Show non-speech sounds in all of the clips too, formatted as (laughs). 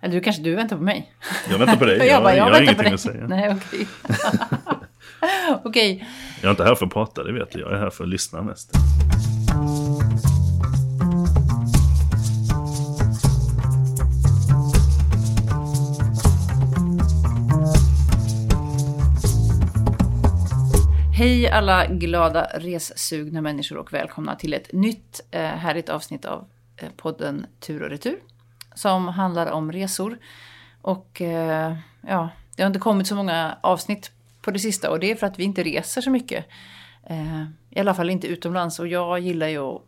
Eller du kanske du väntar på mig? Jag väntar på dig. (laughs) jag, Jag, bara, jag, jag har ingenting att säga. Nej, okej. (laughs) okej. Jag är inte här för att prata, det vet du. Jag är här för att lyssna mest. Hej alla glada ressugna människor och välkomna till ett nytt eh, härligt avsnitt av eh, podden Tur och retur. Som handlar om resor. Och eh, ja, det har inte kommit så många avsnitt på det sista och det är för att vi inte reser så mycket. Eh, I alla fall inte utomlands och jag gillar ju att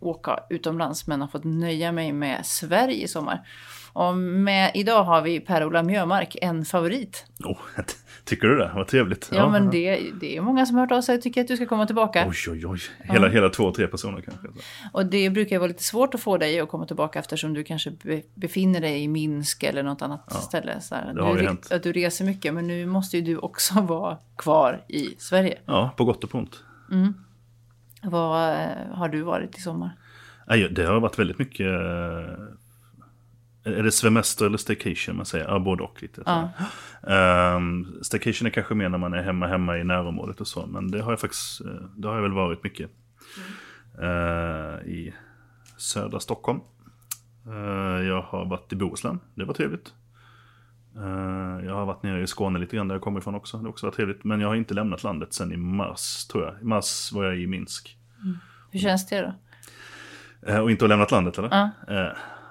åka utomlands men har fått nöja mig med Sverige i sommar. Och med, idag har vi Per-Ola Mjömark, en favorit. Oh, (laughs) tycker du det? Vad trevligt. Ja, men det, det är många som har hört av sig och tycker att du ska komma tillbaka. Oj, oj, oj. Hela, hela två, tre personer kanske. Och det brukar vara lite svårt att få dig att komma tillbaka eftersom du kanske be, befinner dig i Minsk eller något annat ställe. Så här. det har du, ju hänt. Att du reser mycket, men nu måste ju du också (laughs) vara kvar i Sverige. Ja, på gott och ont. Vad eh, har du varit i sommar? Det har varit väldigt mycket... Är det svemester eller staycation man säger? Ja, både och lite. Ja. Um, staycation är kanske mer när man är hemma, hemma i närområdet och så. Men det har jag faktiskt, eh, det har jag väl varit mycket. Eh, I södra Stockholm. Eh, jag har varit i Bohuslän, det var trevligt. Eh, jag har varit nere i Skåne lite grann där jag kommer ifrån också, det har också varit trevligt. Men jag har inte lämnat landet sen i mars, tror jag. I mars var jag i Minsk. Hur känns det då? Och inte ha lämnat landet eller?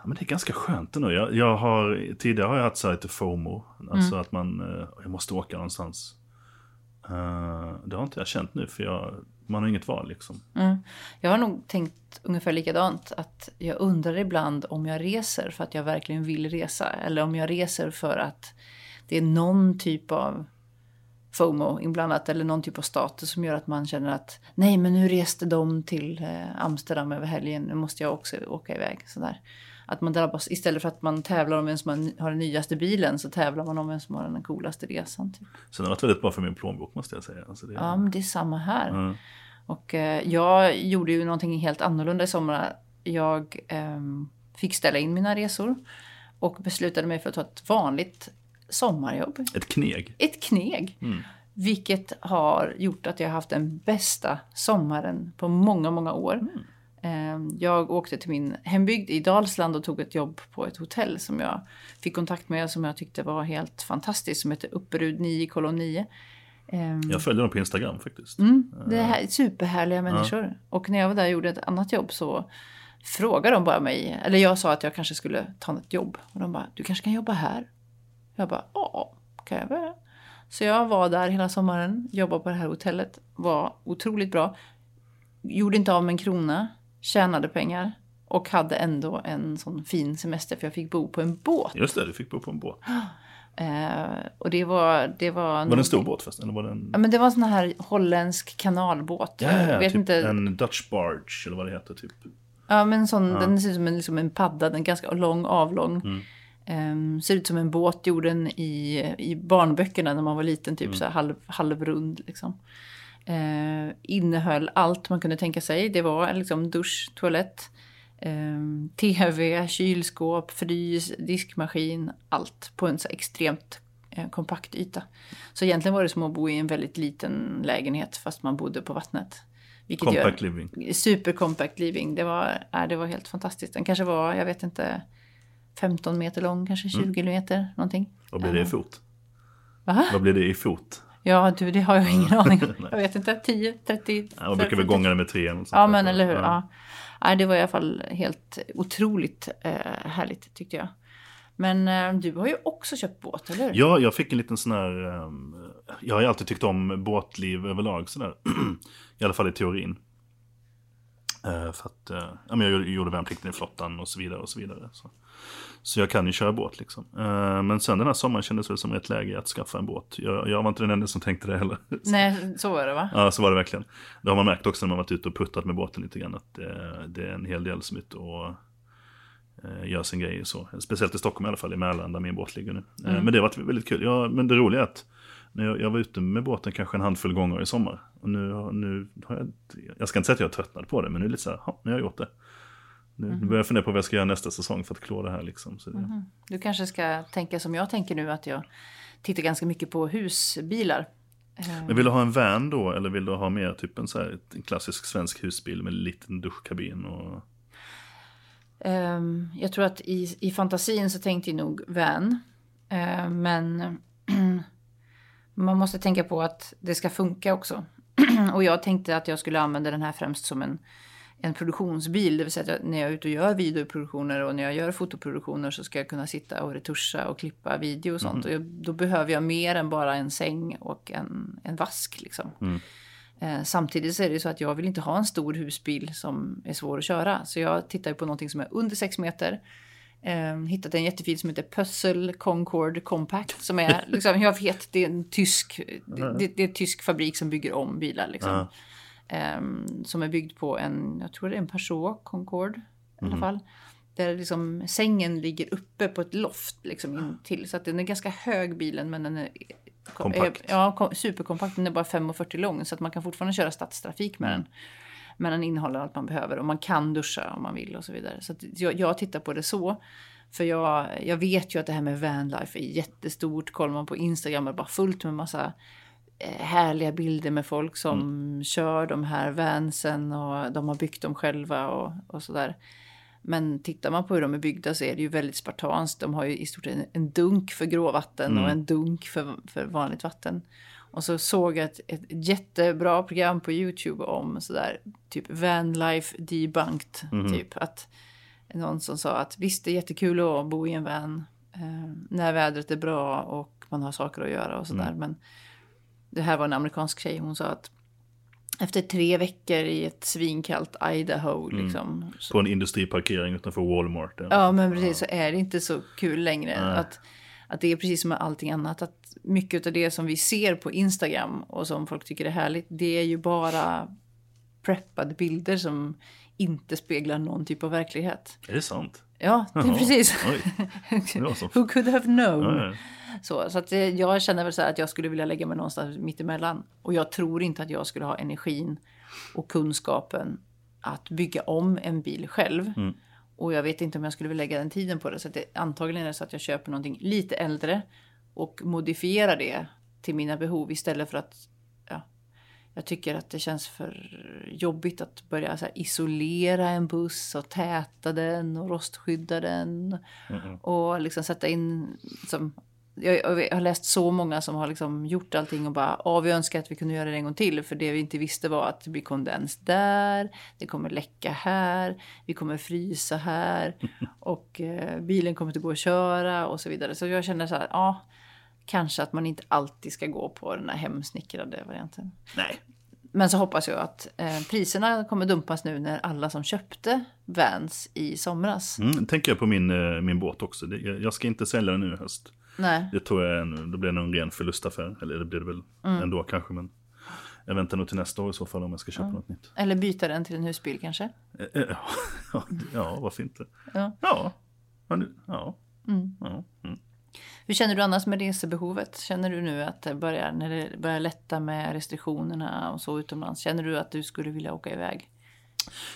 Men det är ganska skönt ändå. Jag, jag har, tidigare har jag haft så lite FOMO. Alltså att man, eh, jag måste åka någonstans. Eh, det har inte jag känt nu för jag, man har inget val liksom. Mm. Jag har nog tänkt ungefär likadant. Att jag undrar ibland om jag reser för att jag verkligen vill resa. Eller om jag reser för att det är någon typ av FOMO inblandat. Eller någon typ av status som gör att man känner att nej men nu reste de till eh, Amsterdam över helgen. Nu måste jag också åka iväg. Sådär. Att man drabbas, istället för att man tävlar om vem som har- den nyaste bilen så tävlar man om vem som har den coolaste resan. Typ. Det har varit väldigt bra för min plånbok måste jag säga. Alltså det, Ja, men det är samma här. Mm. Och eh, jag gjorde ju någonting helt annorlunda i sommar. Jag ehm, fick ställa in mina resor och beslutade mig för att ta ett vanligt sommarjobb. Ett kneg. Ett kneg. Vilket har gjort att jag har haft den bästa sommaren på många, många år. Ehm, Jag åkte till min hembygd i Dalsland och tog ett jobb på ett hotell som jag fick kontakt med som jag tyckte var helt fantastiskt. Som heter Upperud 9 kolon 9. Ehm, Jag följer dem på Instagram faktiskt. Mm, det här är superhärliga människor. Och när jag var där och gjorde ett annat jobb så frågade de bara mig, eller jag sa att jag kanske skulle ta ett jobb. Och de bara, du kanske kan jobba här? Jag bara, ja, kan jag väl. Så jag var där hela sommaren, jobbade på det här hotellet, var otroligt bra. Gjorde inte av med en krona, tjänade pengar och hade ändå en sån fin semester för jag fick bo på en båt. Just det, du fick bo på en båt. Eh, och det var... Det var, Var det en stor båt förresten? Eller var det en... Ja, men det var en sån här holländsk kanalbåt. Ja, ja, ja, vet typ inte. en Dutch barge eller vad det heter typ. Ja, men sån, den ser ut som en, liksom en padda, den är ganska lång, avlång. Ehm, ser ut som en båt, gjorde den i, i barnböckerna när man var liten, typ så här halv, halvrund. Liksom. Ehm, innehöll allt man kunde tänka sig. Det var liksom dusch, toalett, ehm, tv, kylskåp, frys, diskmaskin, allt på en så extremt eh, kompakt yta. Så egentligen var det som att bo i en väldigt liten lägenhet fast man bodde på vattnet. Vilket gör- Compact living. Super compact living. Det var, äh, det var helt fantastiskt. Den kanske var, jag vet inte, 15 meter lång, kanske 20 meter någonting. Vad blir det i fot? Va? Vad blir det i fot? Ja, du, det har jag ingen aning om. (laughs) Jag vet inte, 10, 30? Ja, man brukar väl gånga det med tre Ja, men eller hur. Ja. Ja, det var i alla fall helt otroligt eh, härligt tyckte jag. Men eh, du har ju också köpt båt, eller hur? Ja, jag fick en liten sån här... ehm, jag har ju alltid tyckt om båtliv överlag sådär. (clears throat) I alla fall i teorin. Eh, för att eh, ja, men jag gjorde värnplikten i flottan och så vidare och så vidare. Så, så jag kan ju köra båt liksom. Eh, men sen den här sommaren kändes det som rätt läge att skaffa en båt. Jag, jag var inte den enda som tänkte det heller. (laughs) Nej, så var det va? Ja, så var det verkligen. Det har man märkt också när man varit ute och puttat med båten lite grann. Att eh, det är en hel del som är ute och eh, gör sin grej. Så. Speciellt i Stockholm i alla fall, i Mälaren där min båt ligger nu. Eh, men det har varit väldigt kul. Ja, men det roliga är att när jag, jag var ute med båten kanske en handfull gånger i sommar. Och nu, har- nu har jag, jag ska inte säga att jag har tröttnat på det, men nu är det lite så här, "Ja, nu har jag gjort det. Nu mm. börjar jag fundera på vad jag ska göra nästa säsong för att klå det här. Liksom. Så det... Mm. Du kanske ska tänka som jag tänker nu, att jag tittar ganska mycket på husbilar. Men vill du ha en van då, eller vill du ha mer typ en, så här, en klassisk svensk husbil med en liten duschkabin? Och... Um, jag tror att i, i fantasin så tänkte jag nog van. Uh, men (clears throat) man måste tänka på att det ska funka också. (clears throat) och jag tänkte att jag skulle använda den här främst som en, en produktionsbil. Det vill säga att när jag är ute och gör videoproduktioner och när jag gör fotoproduktioner så ska jag kunna sitta och retuscha och klippa video och sånt. Mm. Och jag, då behöver jag mer än bara en säng och en, en vask liksom. Mm. Eh, samtidigt så är det så att jag vill inte ha en stor husbil som är svår att köra. Så jag tittar på någonting som är under 6 meter Eh, hittat en jättefin som heter Puzzle Concord Compact. Som är, (laughs) liksom, jag vet, det är en tysk, det, det, är en tysk fabrik som bygger om bilar. Liksom. Eh, som är byggd på en, jag tror det är en Peugeot Concorde i alla mm. fall. Där liksom sängen ligger uppe på ett loft liksom in till. Så att den är ganska hög bilen men den är kompakt. ja, superkompakt. Den är bara 5,40 lång så att man kan fortfarande köra stadstrafik med mm. den. Men den innehåller allt man behöver och man kan duscha om man vill och så vidare. Så jag, jag, tittar på det så. För jag, jag vet ju att det här med vanlife är jättestort. Kollar man på Instagram är det bara fullt med massa härliga bilder med folk som mm. kör de här vansen och de har byggt dem själva och, och sådär. Men tittar man på hur de är byggda så är det ju väldigt spartanskt. De har ju i stort sett en dunk för gråvatten mm. och en dunk för, för vanligt vatten. Och så såg jag ett, ett jättebra program på Youtube om sådär typ vanlife debunked. Mm. Typ att någon som sa att visst det är jättekul att bo i en van eh, när vädret är bra och man har saker att göra och sådär. Mm. Men det här var en amerikansk tjej. Hon sa att efter tre veckor i ett svinkallt Idaho. Mm. Liksom. På en industriparkering utanför Walmart. Ja, ja men precis ja. så är det inte så kul längre. Att, att det är precis som med allting annat. Att mycket av det som vi ser på Instagram och som folk tycker är härligt. Det är ju bara preppade bilder som inte speglar någon typ av verklighet. Är det sant? Ja, det Jaha. precis. (laughs) Who could have known? Ja, ja. Så, så att eh, jag känner väl så här att jag skulle vilja lägga mig någonstans mittemellan. Och jag tror inte att jag skulle ha energin och kunskapen att bygga om en bil själv. Mm. Och jag vet inte om jag skulle vilja lägga den tiden på det. Så det, antagligen är det så att jag köper någonting lite äldre och modifierar det till mina behov istället för att jag tycker att det känns för jobbigt att börja isolera en buss och täta den och rostskydda den. Mm. Och liksom sätta in som jag, jag, har läst så många som har liksom gjort allting och bara, ja vi önskar att vi kunde göra det en gång till. För det vi inte visste var att det blir kondens där, det kommer läcka här, vi kommer frysa här (laughs) och eh, bilen kommer inte gå att köra och så vidare. Så jag känner så här, ja, kanske att man inte alltid ska gå på den här hemsnickrade varianten. Nej. Men så hoppas jag att eh, priserna kommer dumpas nu när alla som köpte Vans i somras. Mm, tänker jag på min, eh, min båt också. Det, jag ska inte sälja den nu i höst. Nej. Det tror jag är, det blir nog en ren förlustaffär. Eller det blir det väl mm. ändå kanske. Men jag väntar nog till nästa år i så fall om jag ska köpa mm. något nytt. Eller byta den till en husbil kanske? Eh, eh, (laughs) ja, ja varför inte? Ja. Ja. ja. Mm. ja. Hur känner du annars med resebehovet? Känner du nu att det börjar, när det börjar lätta med restriktionerna och så utomlands, känner du att du skulle vilja åka iväg?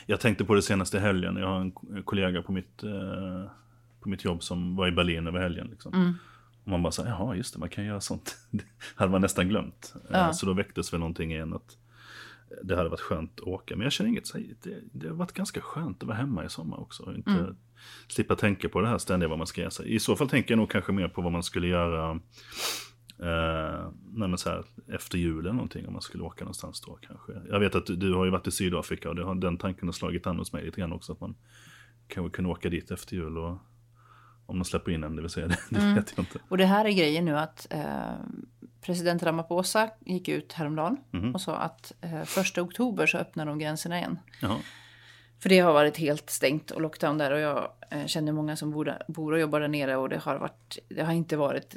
Jag tänkte på det senaste helgen. Jag har en kollega på mitt, eh, på mitt jobb som var i Berlin över helgen. Liksom. Mm. Och man bara så jaha just det, man kan göra sånt. Det (laughs) hade man nästan glömt. Eh, ja. Så då väcktes väl någonting igen att det hade varit skönt att åka. Men jag känner inget, det, det har varit ganska skönt att vara hemma i sommar också. Inte mm. Slippa tänka på det här ständiga vad man ska göra. I så fall tänker jag nog kanske mer på vad man skulle göra eh, nej så här, efter jul eller någonting. Om man skulle åka någonstans då kanske. Jag vet att du, du har ju varit i Sydafrika och det har, den tanken har slagit an hos mig lite grann också. Att man kanske kunde åka dit efter jul och om de släpper in en, det vill säga. (laughs) Det, det mm. vet jag inte. Och det här är grejen nu att eh, president Ramaphosa gick ut häromdagen mm. och sa att eh, första oktober så öppnar de gränserna igen. Jaha. För det har varit helt stängt och lockdown där och jag eh, känner många som bor, bor och jobbar där nere och det har, varit, det har inte varit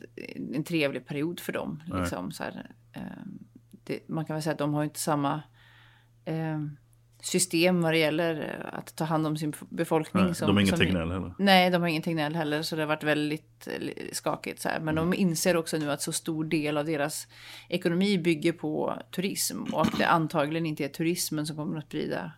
en trevlig period för dem. Liksom, så här, eh, det, man kan väl säga att de har inte samma eh, system vad det gäller eh, att ta hand om sin befolkning. Nej, som, de har ingen Tegnell heller. Nej, de har ingen Tegnell heller. Så det har varit väldigt eh, skakigt. Så här. Men mm. de inser också nu att så stor del av deras ekonomi bygger på turism. Och att det antagligen inte är turismen som kommer att sprida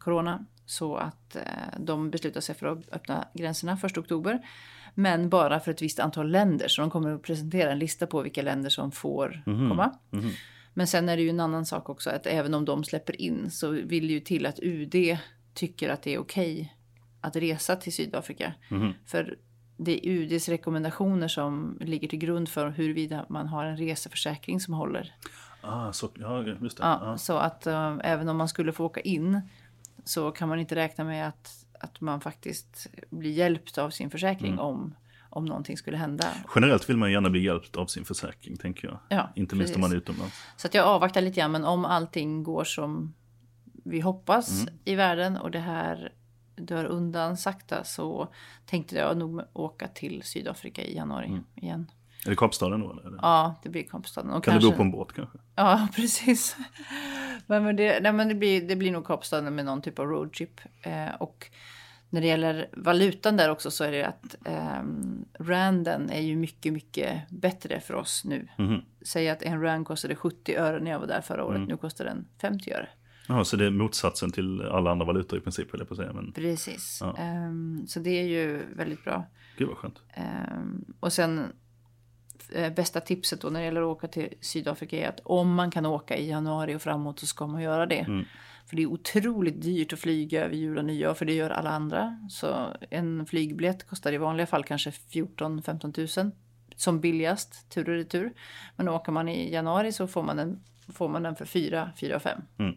corona. Så att eh, de beslutar sig för att öppna gränserna 1 oktober. Men bara för ett visst antal länder. Så de kommer att presentera en lista på vilka länder som får Mhm. komma. Men sen är det ju en annan sak också. Att även om de släpper in så vill det ju till att UD tycker att det är okej att resa till Sydafrika. Mhm. För det är UDs rekommendationer som ligger till grund för huruvida man har en reseförsäkring som håller. Ah, så, ja, just det. Ja, Ja. Så att eh, även om man skulle få åka in så kan man inte räkna med att, att man faktiskt blir hjälpt av sin försäkring Mm. om, om någonting skulle hända. Generellt vill man gärna bli hjälpt av sin försäkring, tänker jag. Ja, Inte minst om man är utomlands. Så att jag avvaktar lite grann, men om allting går som vi hoppas Mm. i världen och det här dör undan sakta så tänkte jag nog åka till Sydafrika i januari Mm. igen. Är det Kapstaden då? Eller? det- Ja, det blir Kapstaden. Och Kan kanske... du bo på en båt kanske? Ja, (laughs) precis. men men, det, nej, men det, blir, det blir nog Kapstaden med någon typ av roadtrip. Eh, och när det gäller valutan där också så är det att ehm, randen är ju mycket, mycket bättre för oss nu. Mhm. Säg att en rand kostade 70 öre när jag var där förra Mm. året. Nu kostar den 50 öre. Jaha, så det är motsatsen till alla andra valutor i princip, jag på att säga. Men Precis. Ja. Ehm, så det är ju väldigt bra. gud vad skönt. Ehm, och sen eh, bästa tipset då när det gäller att åka till Sydafrika är att om man kan åka i januari och framåt så ska man göra det. Mm. För det är otroligt dyrt att flyga över jul och nyår för det gör alla andra. Så en flygbiljett kostar i vanliga fall kanske 14-15 000 som billigast tur och retur. Men åker man i januari så får man den, får man den för 4, 4 5. Mm.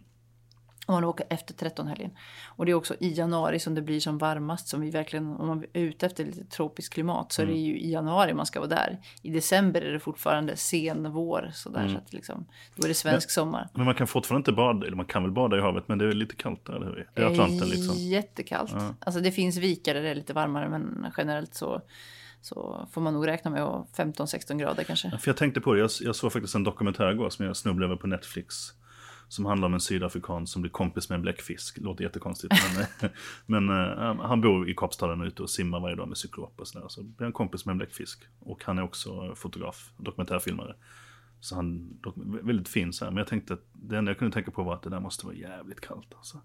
Om man åker efter 13-helgen. Och det är också i januari som det blir som varmast. Som vi verkligen, om man är ute efter lite tropiskt klimat så är det ju i januari man ska vara där. I december är det fortfarande sen vår. Sådär, så att liksom, då är det svensk sommar. Men man kan fortfarande inte bada, eller man kan väl bada i havet, men det är lite kallt där, eller hur? Det är Atlanten liksom. Jättekallt. Alltså det finns vikar där det är lite varmare men generellt så, så får man nog räkna med att 15-16 grader kanske. Ja, För jag tänkte på det, jag, jag såg faktiskt en dokumentär igår som jag snubblade över på Netflix. Som handlar om en sydafrikan som blir kompis med en bläckfisk. Låter jättekonstigt. Men, (laughs) men eh, han bor i Kapstaden och är ute och simmar varje dag med cyklop och sådär. Så blir han kompis med en bläckfisk. Och han är också fotograf, dokumentärfilmare. Så han, väldigt fin så här. Men jag tänkte att det enda jag kunde tänka på var att det där måste vara jävligt kallt alltså.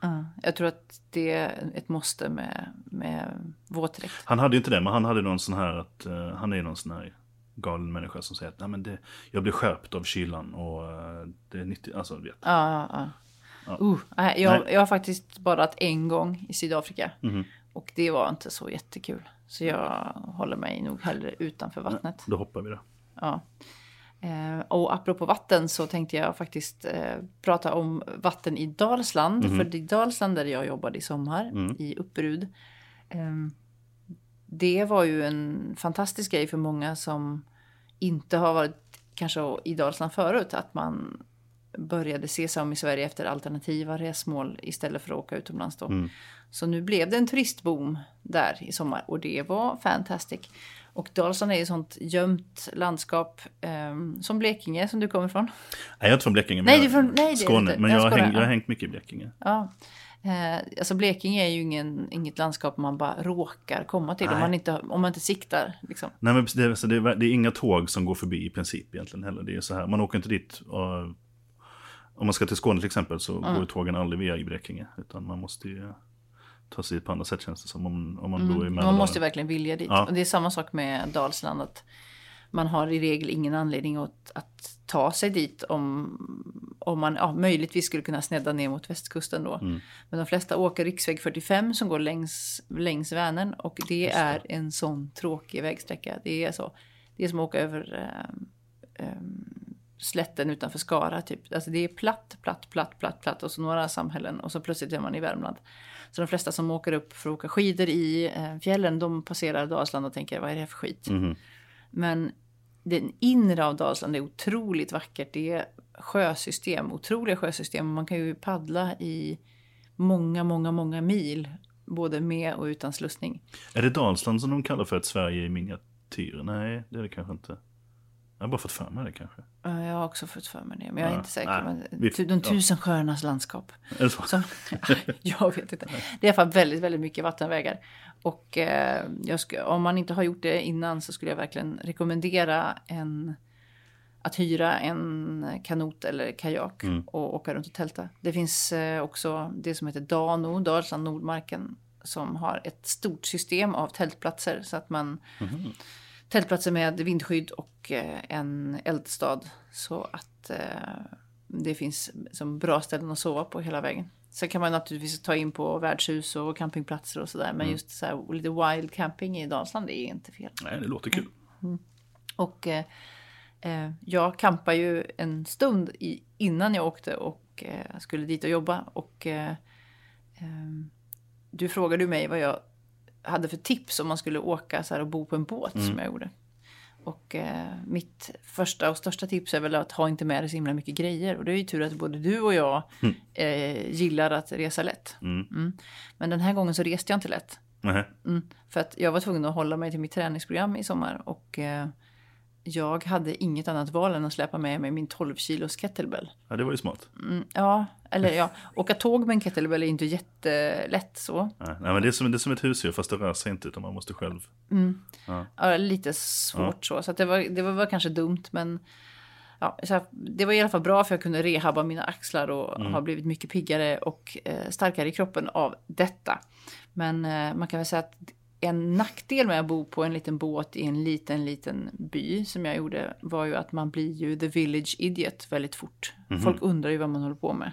Ja, jag tror att det är ett måste med, med våtdräkt. Han hade ju inte det, men han hade någon sån här att, eh, han är någon sån här galen människa som säger att Nej, men det, jag blir skärpt av kylan och eh, det är 90, alltså vet. Ja, ja, ja. Uh, nej, jag, jag har faktiskt badat en gång i Sydafrika. Mhm. Och det var inte så jättekul. Så jag håller mig nog hellre utanför vattnet. Då hoppar vi det. Ja. Eh, och apropå vatten så tänkte jag faktiskt eh, prata om vatten i Dalsland. För i Dalsland där jag jobbade i sommar, i Upperud. Eh, det var ju en fantastisk grej för många som inte har varit kanske i Dalsland förut. Att man började se sig om i Sverige efter alternativa resmål istället för att åka utomlands då. Så nu blev det en turistboom där i sommar och det var fantastic. Och Dalsland är ju ett sånt gömt landskap ehm, som Blekinge som du kommer ifrån. Nej, jag är inte från Blekinge. men Nej, jag- från- nej, Skåne. Men Jag jag, har hängt, jag har hängt mycket i Blekinge. Ja. Eh, alltså Blekinge är ju ingen, inget landskap man bara råkar komma till om man, inte, om man inte siktar. Liksom. Nej, men det, så det, är, det är inga tåg som går förbi i princip egentligen heller. Det är så här, man åker inte dit och, om man ska till Skåne till exempel så går ju tågen aldrig via i Blekinge. Utan man måste ju ta sig dit på andra sätt känns det som om, om man bor i Man måste ju verkligen vilja dit. Ja. Och det är samma sak med Dalsland. Att man har i regel ingen anledning att, att ta sig dit om, om man ja, möjligtvis skulle kunna snedda ner mot västkusten då. Mm. Men de flesta åker riksväg 45 som går längs, längs Vänern och det är en sån tråkig vägsträcka. Det är så. Det är som att åka över eh, slätten utanför Skara typ. Alltså det är platt, platt, platt, platt, platt och så några samhällen och så plötsligt är man i Värmland. Så de flesta som åker upp för att åka skidor i eh, fjällen, de passerar Dalsland och tänker vad är det här för skit? Mhm. Men den inre av Dalsland är otroligt vackert. Det är sjösystem, otroliga sjösystem. Man kan ju paddla i många, många, många mil. Både med och utan slussning. Är det Dalsland som de kallar för ett Sverige i miniatyr? Nej, det är det kanske inte. Jag har bara fått för mig det kanske. Ja, Jag har också fått för mig det, men jag är Ja, inte säker. nej, Men vi- tu- de tusen sjöarnas landskap. Är det så? Som, (laughs) jag vet inte. Det är i alla fall väldigt, väldigt mycket vattenvägar. Och eh, ska, om man inte har gjort det innan så skulle jag verkligen rekommendera en att hyra en kanot eller kajak Mm. och åka runt och tälta. Det finns eh, också det som heter Dano, Dalsland Nordmarken, som har ett stort system av tältplatser så att man Mhm. Tältplatser med vindskydd och eh, en eldstad så att eh, det finns som bra ställen att sova på hela vägen. Sen kan man naturligtvis ta in på värdshus och campingplatser och sådär. Men just så här, lite wild camping i Dalsland det är inte fel. Nej, det låter kul. Och eh, eh, jag campade ju en stund i, innan jag åkte och eh, skulle dit och jobba. Och eh, ehm, du frågade mig vad jag hade för tips om man skulle åka så här och bo på en båt som jag gjorde. Och eh, mitt första och största tips är väl att ha inte med dig så himla mycket grejer. Och det är ju tur att både du och jag eh, gillar att resa lätt. Mm. Men den här gången så reste jag inte lätt. Mm, för att jag var tvungen att hålla mig till mitt träningsprogram i sommar. Och eh, jag hade inget annat val än att släpa med mig min 12 kilos kettlebell. Ja, det var ju smart. Mm, ja, eller ja, åka tåg med en kettlebell är inte jättelätt så. Nej, nej, men det är, som, det är som ett husdjur fast det rör sig inte utan man måste själv. Ja, lite svårt så. Så att det, var, det var väl kanske dumt men ja, så här, det var i alla fall bra för jag kunde rehabba mina axlar och har blivit mycket piggare och eh, starkare i kroppen av detta. Men eh, man kan väl säga att en nackdel med att bo på en liten båt i en liten, liten by som jag gjorde var ju att man blir ju the village idiot väldigt fort. Folk undrar ju vad man håller på med.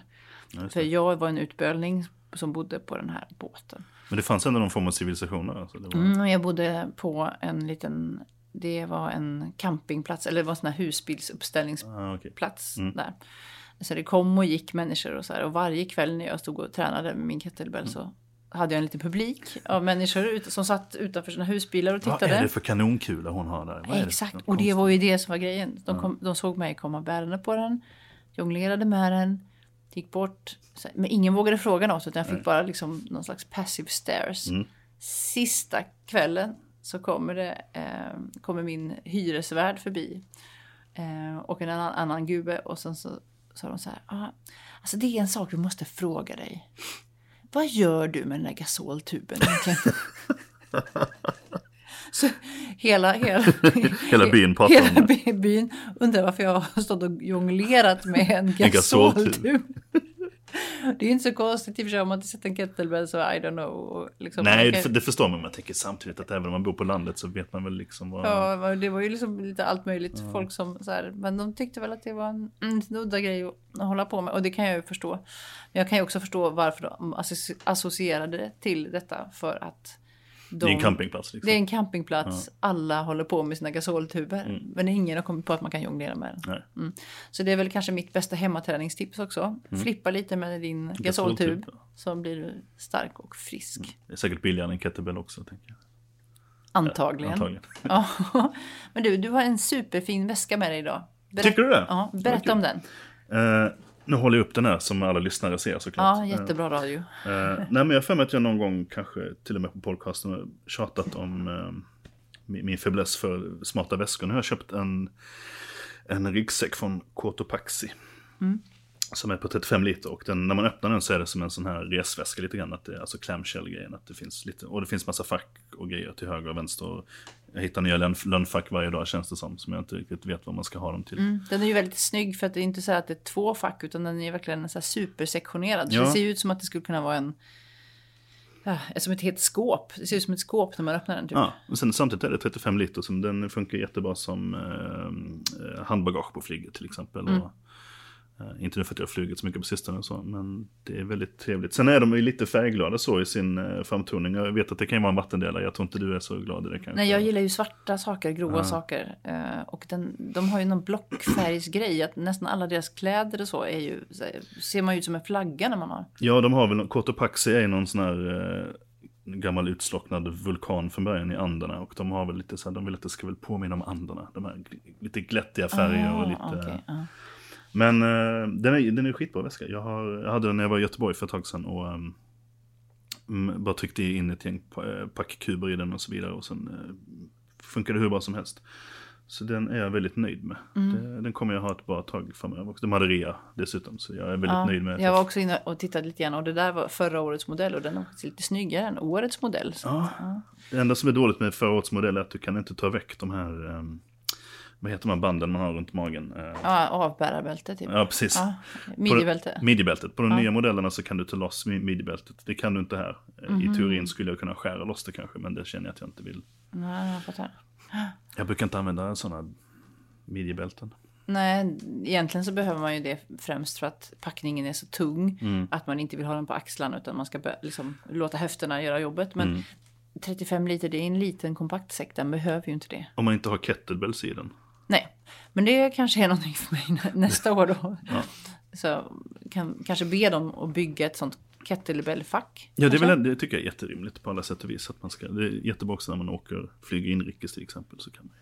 För jag var en utbölning som bodde på den här båten. Men det fanns ändå någon form av civilisation där. Alltså. Var... Mm, jag bodde på en liten, det var en campingplats, eller det var en sån här husbilsuppställningsplats Ah, okej. där. Så det kom och gick människor och så här. Och varje kväll när jag stod och tränade med min kettlebell Mm. så hade jag en liten publik av människor ut- som satt utanför sina husbilar och Vad tittade. är det för kanonkula hon har där? Vad det Exakt, för och det var ju det som var grejen. De, kom, de såg mig komma bärande på den, jonglerade med den, gick bort. Men ingen vågade fråga något utan jag fick bara liksom någon slags passive stares. Mm. Sista kvällen så kommer, det, eh, kommer min hyresvärd förbi. Eh, och en annan, annan gubbe och sen så sa de så här. Ah, alltså det är en sak vi måste fråga dig. Vad gör du med den där gasoltuben egentligen? (laughs) så hela, hela, (laughs) Hela byn pratar om hela det. by- byn undrar varför jag har stått och jonglerat med en gasoltub. gasoltub. Det är inte så konstigt i och för sig om man inte sett en kettlebell så I don't know. Liksom, Nej, kan- det förstår man. Men jag tänker samtidigt att även om man bor på landet så vet man väl liksom vad... Ja, det var ju liksom lite allt möjligt folk som så här, men de tyckte väl att det var en, liten udda grej att, hålla på med och det kan jag ju förstå. Men jag kan ju också förstå varför de associ- associerade det till detta för att de, Det är en campingplats liksom. det är en campingplats, alla håller på med sina gasoltuber men ingen har kommit på att man kan jonglera med den. Mm. Så det är väl kanske mitt bästa hemmaträningstips också. Flippa lite med din gasoltub Gasoltub, ja. så blir du stark och frisk. Det är säkert billigare än kettlebell också. Tänker jag. Antagligen. Antagligen. (laughs) Ja. Men du, du har en superfin väska med dig idag. Berätta, Tycker du det? Ja, berätta om den. Eh, nu håller jag upp den här som alla lyssnare ser såklart. Ja, jättebra radio. Eh, nej, men jag har för mig att jag någon gång, kanske till och med på podcasten, tjatat om eh, min, min fäbless för smarta väskor. Nu har jag köpt en, en ryggsäck från Cotopaxi. Som är på 35 liter och den, när man öppnar den så är det som en sån här resväska lite grann. Att det alltså clamshell-grejen. Att det finns lite, och det finns massa fack och grejer till höger och vänster. Och jag hittar nya lön- lönnfack varje dag känns det som. Som jag inte riktigt vet vad man ska ha dem till. Mm, den är ju väldigt snygg för att det är inte så att det är två fack utan den är verkligen så här supersektionerad. Ja. det ser ju ut som att det skulle kunna vara en... Ja, som ett helt skåp. Det ser ut som ett skåp när man öppnar den. Typ. Ja, och sen samtidigt är det 35 liter som den funkar jättebra som eh, handbagage på flyget till exempel. Mm. Och, eh, inte nu för att jag har flugit så mycket på sistone och så, men det är väldigt trevligt. Sen är de ju lite färgglada så i sin eh, framtoning. Jag vet att det kan ju vara en vattendelare, jag tror inte du är så glad i det kanske. Nej, jag gillar ju svarta saker, grova saker. Eh, och den, de har ju någon blockfärgsgrej. Att nästan alla deras kläder och så är ju, ser man ju ut som en flagga när man har. Ja, de har väl, Cotopaxi är någon sån här eh, gammal utslocknad vulkan från början i Anderna. Och de har väl lite så här, de vill att det ska väl påminna om Anderna. De här lite glättiga färger och Ah, lite... okej, ja. Men eh, den, är, den är skitbra väska. Jag, har, jag hade den när jag var i Göteborg för ett tag sedan och mm, bara tryckte in ett gäng eh, packkuber i den och så vidare. Och sen uh, funkar det hur bra som helst. Så den är jag väldigt nöjd med. Mm. Det, den kommer jag ha ett bra tag framöver. också. De hade rea dessutom så jag är väldigt Ja, nöjd med jag var också inne och tittade lite grann och det där var förra årets modell och den är faktiskt lite snyggare än årets modell. Så. Ja. Det enda som är dåligt med förra årets modell är att du kan inte ta väck de här ehm, vad heter de här banden man har runt magen? Eh, Ja, avbärarbälte typ. Ja, precis. Ja, På midjebälte. det- Midjebältet. På de Ja. nya modellerna så kan du ta loss mi- midjebältet. Det kan du inte här. Eh, Mhm. I teorin skulle jag kunna skära loss det kanske, men det känner jag att jag inte vill. Nej, jag fattar. Jag brukar inte använda sådana midjebälten. Nej, egentligen så behöver man ju det främst för att packningen är så tung Mm. att man inte vill ha den på axlarna utan man ska liksom, låta höfterna göra jobbet. Men Mm. 35 liter, det är en liten kompakt säck, den behöver ju inte det. Om man inte har kettlebells i den. Nej, men det kanske är någonting för mig nä- nästa år då. Ja. Så kan kanske be dem att bygga ett sånt kettlebell-fack. Ja, det, väl, det tycker jag är jätterimligt på alla sätt och vis. Att man ska, det är jättebra också när man åker, flyger inrikes till exempel. Så kan man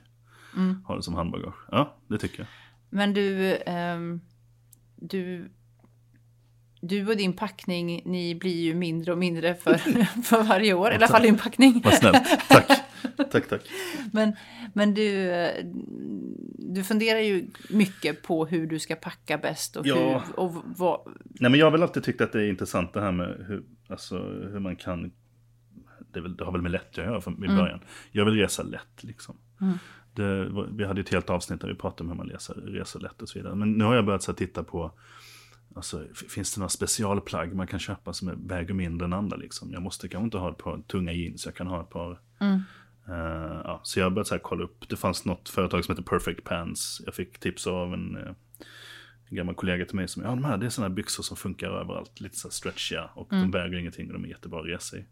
Mm. ha det som handbagage. Ja, det tycker jag. Men du, ehm, du, du och din packning, ni blir ju mindre och mindre för, (laughs) för varje år. I alla fall din packning. Vad snällt. Tack. (laughs) (laughs) tack, tack. Men, men du, du funderar ju mycket på hur du ska packa bäst och, Ja. hur, och vad... Nej, men jag har väl alltid tyckt att det är intressant det här med hur, alltså, hur man kan... Det, väl, det har väl med lätt att göra från i början. Jag vill resa lätt liksom. Det, var- vi hade ett helt avsnitt där vi pratade om hur man reser, reser lätt och så vidare. Men nu har jag börjat så här, titta på, alltså, finns det några specialplagg man kan köpa som är, väger mindre än andra liksom. Jag måste kanske inte ha ett par tunga jeans, jag kan ha ett par Eh, ja, så jag började så kolla upp, det fanns något företag som heter Perfect Pants. Jag fick tips av en, eh, en gammal kollega till mig som, ja de här det är sådana här byxor som funkar överallt, lite så stretchiga och de väger ingenting och de är jättebra att resa i.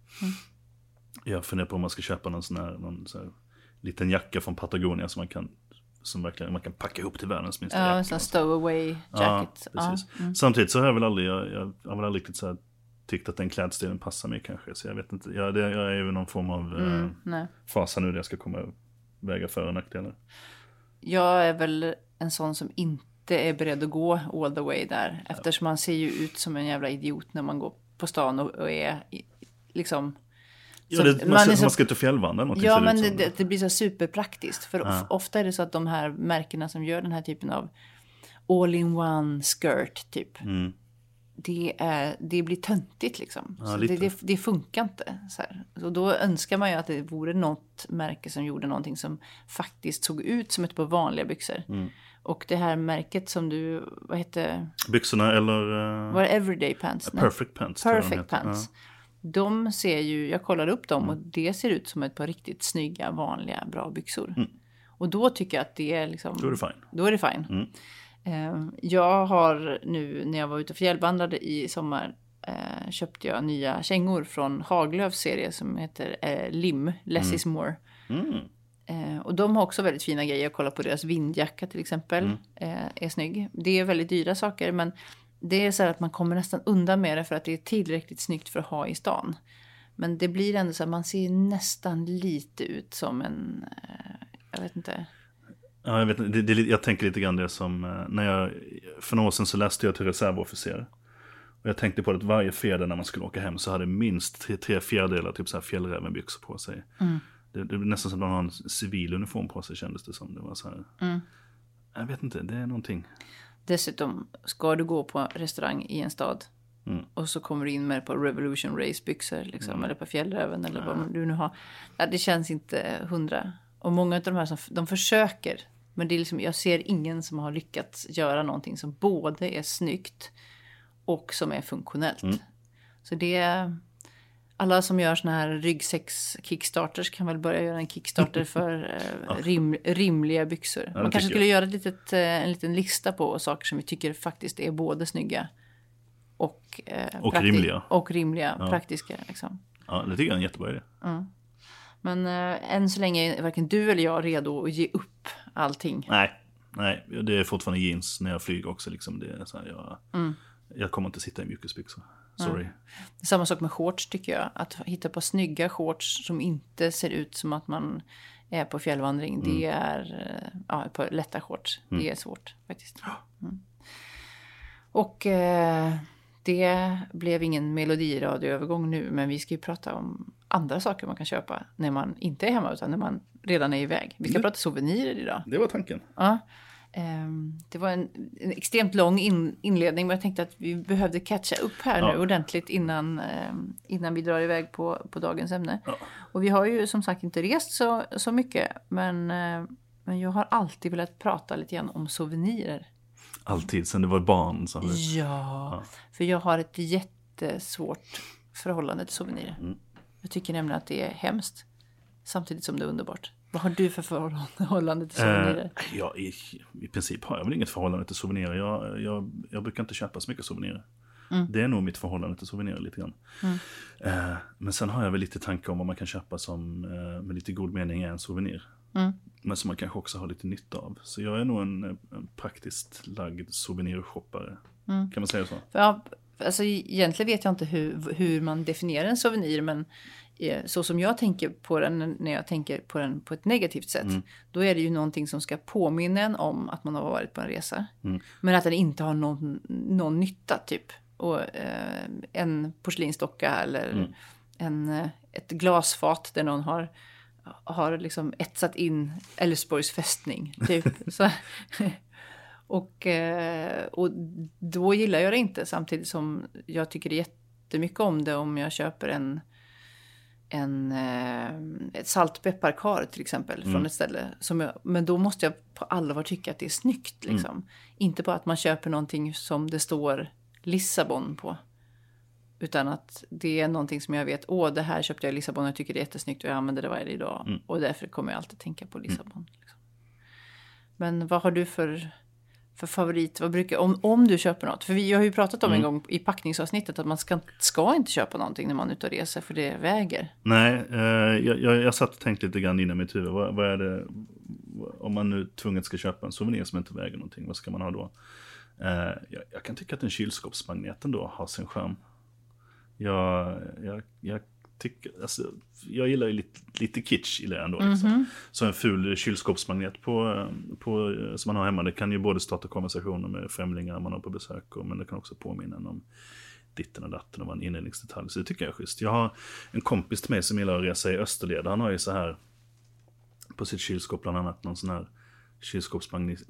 Jag funderar på om man ska köpa någon sån här, någon så här liten jacka från Patagonia som man kan, som verkligen man kan packa ihop till världens minsta Ja, jacka. en sån stowaway jacket. Ja, precis. Samtidigt så har jag väl aldrig, jag, jag har väl aldrig riktigt så här tyckt att den klädstilen passar mig kanske. Så jag vet inte, jag, det, jag är ju någon form av eh, Mm, nej. fas här nu där jag ska komma väga för och nackdelar. Jag är väl en sån som inte är beredd att gå all the way där. Eftersom man ser ju ut som en jävla idiot när man går på stan och, och är liksom... Ja, så- det, man, man är man, så- ska ut och fjällvandra Ja, men det, det, det blir så superpraktiskt. För of, ofta är det så att de här märkena som gör den här typen av all-in-one skirt typ. Mm. Det, är, det blir töntigt liksom. Ja, det, det, det funkar inte. Så, här. så då önskar man ju att det vore något märke som gjorde någonting som faktiskt såg ut som ett par vanliga byxor. Mm. Och det här märket som du, vad hette, Byxorna eller uh, var det Everyday Pants? Nej. Perfect Pants. Perfect. Pants. De ser ju, jag kollade upp dem och det ser ut som ett par riktigt snygga, vanliga, bra byxor. Och då tycker jag att det är liksom... Då är det fine. Då är det fine. Eh, jag har nu när jag var ute och fjällvandrade i sommar eh, köpte jag nya kängor från Haglöfs serie som heter eh, Lim, Less is more. Mm. Eh, och de har också väldigt fina grejer. Jag kollar på deras vindjacka till exempel. Eh, är snygg. Det är väldigt dyra saker men det är så här att man kommer nästan undan med det för att det är tillräckligt snyggt för att ha i stan. Men det blir ändå så här, man ser nästan lite ut som en, eh, jag vet inte. Ja, jag, vet, det, det, jag tänker lite grann det som, eh, när jag, för några år sedan så läste jag till reservofficer. Och jag tänkte på att varje fjäder när man skulle åka hem så hade minst tre, tre fjärdedelar typ så här fjällrävenbyxor på sig. Det, det blev nästan som att man har en civil uniform på sig kändes det som. Det var så här. Jag vet inte, det är någonting. Dessutom, ska du gå på restaurang i en stad Mm. och så kommer du in med par Revolution Race-byxor liksom, eller på Fjällräven eller vad du nu har. Ja, det känns inte hundra. Och många av de här som de försöker, men det är liksom, jag ser ingen som har lyckats göra någonting som både är snyggt och som är funktionellt. Mm. Så det är... Alla som gör såna här ryggsäcks-kickstarters kan väl börja göra en kickstarter för (laughs) eh, rim, rimliga byxor. Man kanske skulle jag. göra ett litet, eh, en liten lista på saker som vi tycker faktiskt är både snygga och, eh, Och rimliga. Och rimliga, praktiska. Liksom. Ja, det tycker jag är en jättebra idé. Men eh, än så länge är varken du eller jag redo att ge upp allting. Nej, nej, det är fortfarande jeans när jag flyger också. Liksom. Det är så här, jag, jag kommer inte sitta i mjukisbyxor. Sorry. Samma sak med shorts tycker jag. Att hitta på snygga shorts som inte ser ut som att man är på fjällvandring. Det är eh, ja, på lätta shorts. Det är svårt faktiskt. Mm. Och eh, det blev ingen melodiradioövergång nu. Men vi ska ju prata om andra saker man kan köpa när man inte är hemma utan när man redan är iväg. Vi ska prata souvenirer idag. Det var tanken. Ja. Ehm, Det var en, en extremt lång in, inledning men jag tänkte att vi behövde catcha upp här Ja. nu ordentligt innan, ehm, innan vi drar iväg på, på dagens ämne. Ja. Och vi har ju som sagt inte rest så, så mycket men eh, Men jag har alltid velat prata lite grann om souvenirer. Alltid, sen du var barn. Så. Ja, för jag har ett jättesvårt förhållande till souvenirer. Mm. Jag tycker nämligen att det är hemskt. Samtidigt som det är underbart. Vad har du för förhållande till souvenirer? Eh, ja, i, I princip har jag väl inget förhållande till souvenirer. Jag, jag, jag brukar inte köpa så mycket souvenirer. Mm. Det är nog mitt förhållande till souvenirer lite grann. Eh, men sen har jag väl lite tankar om vad man kan köpa som eh, med lite god mening är en souvenir. Mm. Men som man kanske också har lite nytta av. Så jag är nog en, en praktiskt lagd souvenirshoppare. Mm. Kan man säga så? Jag, alltså, egentligen vet jag inte hur, hur man definierar en souvenir, men så som jag tänker på den när jag tänker på den på ett negativt sätt, Mm. då är det ju någonting som ska påminna en om att man har varit på en resa. Mm. Men att den inte har någon, någon nytta, typ. Och eh, en porslinsdocka eller Mm. en, eh, ett glasfat där någon har har liksom etsat in Älvsborgs fästning, typ. (laughs) Så, (laughs) och, eh, och då gillar jag det inte, samtidigt som jag tycker jättemycket om det om jag köper en, en eh, ett saltpepparkar till exempel från ett ställe. Som jag, men då måste jag på allvar tycka att det är snyggt. Liksom. Inte bara att man köper någonting som det står Lissabon på. Utan att det är någonting som jag vet, åh det här köpte jag i Lissabon och jag tycker det är jättesnyggt och jag använder det varje dag. Och därför kommer jag alltid tänka på Lissabon. Liksom. Men vad har du för, för favorit? Vad brukar, om, om du köper något? För vi har ju pratat om en gång i packningsavsnittet att man ska, ska inte köpa någonting när man är ute och reser för det väger. Nej, eh, jag, jag, jag satt och tänkte lite grann innan mitt huvud. Vad, vad är det, om man nu tvunget ska köpa en souvenir som inte väger någonting, vad ska man ha då? Eh, jag, jag kan tycka att en kylskåpsmagnet ändå har sin charm. Jag, jag, jag tycker, alltså, jag gillar ju lite, lite kitsch i det ändå. Liksom. Så en ful kylskåpsmagnet på, på, som man har hemma, det kan ju både starta konversationer med främlingar man har på besök, och, men det kan också påminna en om ditten och datten och vara en inredningsdetalj. Så det tycker jag är schysst. Jag har en kompis till mig som gillar att resa i österled. Han har ju så här på sitt kylskåp bland annat någon sån här kylskåpsmagnet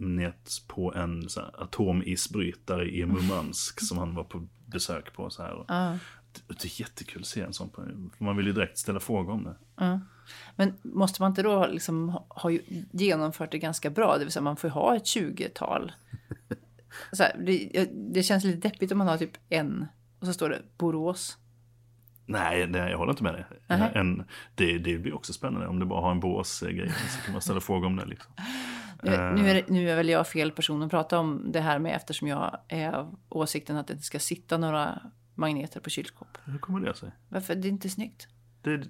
på en så här atomisbrytare i Murmansk som han var på besök på. Så här. Ja. Det, är jättekul att se en sån. På, man vill ju direkt ställa frågor om det. Men måste man inte då liksom ha, genomfört det ganska bra? Det vill säga man får ju ha ett 20-tal. (laughs) Så här, det, det känns lite deppigt om man har typ en och så står det Borås. Nej, nej, jag håller inte med dig. En, det, det blir också spännande om du bara har en bås-grej. Så kan man ställa frågor om det. Liksom. Nu, är, det- nu är väl jag fel person att prata om det här med eftersom jag är av åsikten att det inte ska sitta några magneter på kylskåp. Hur kommer det sig? Varför? Det är inte snyggt. Det, det,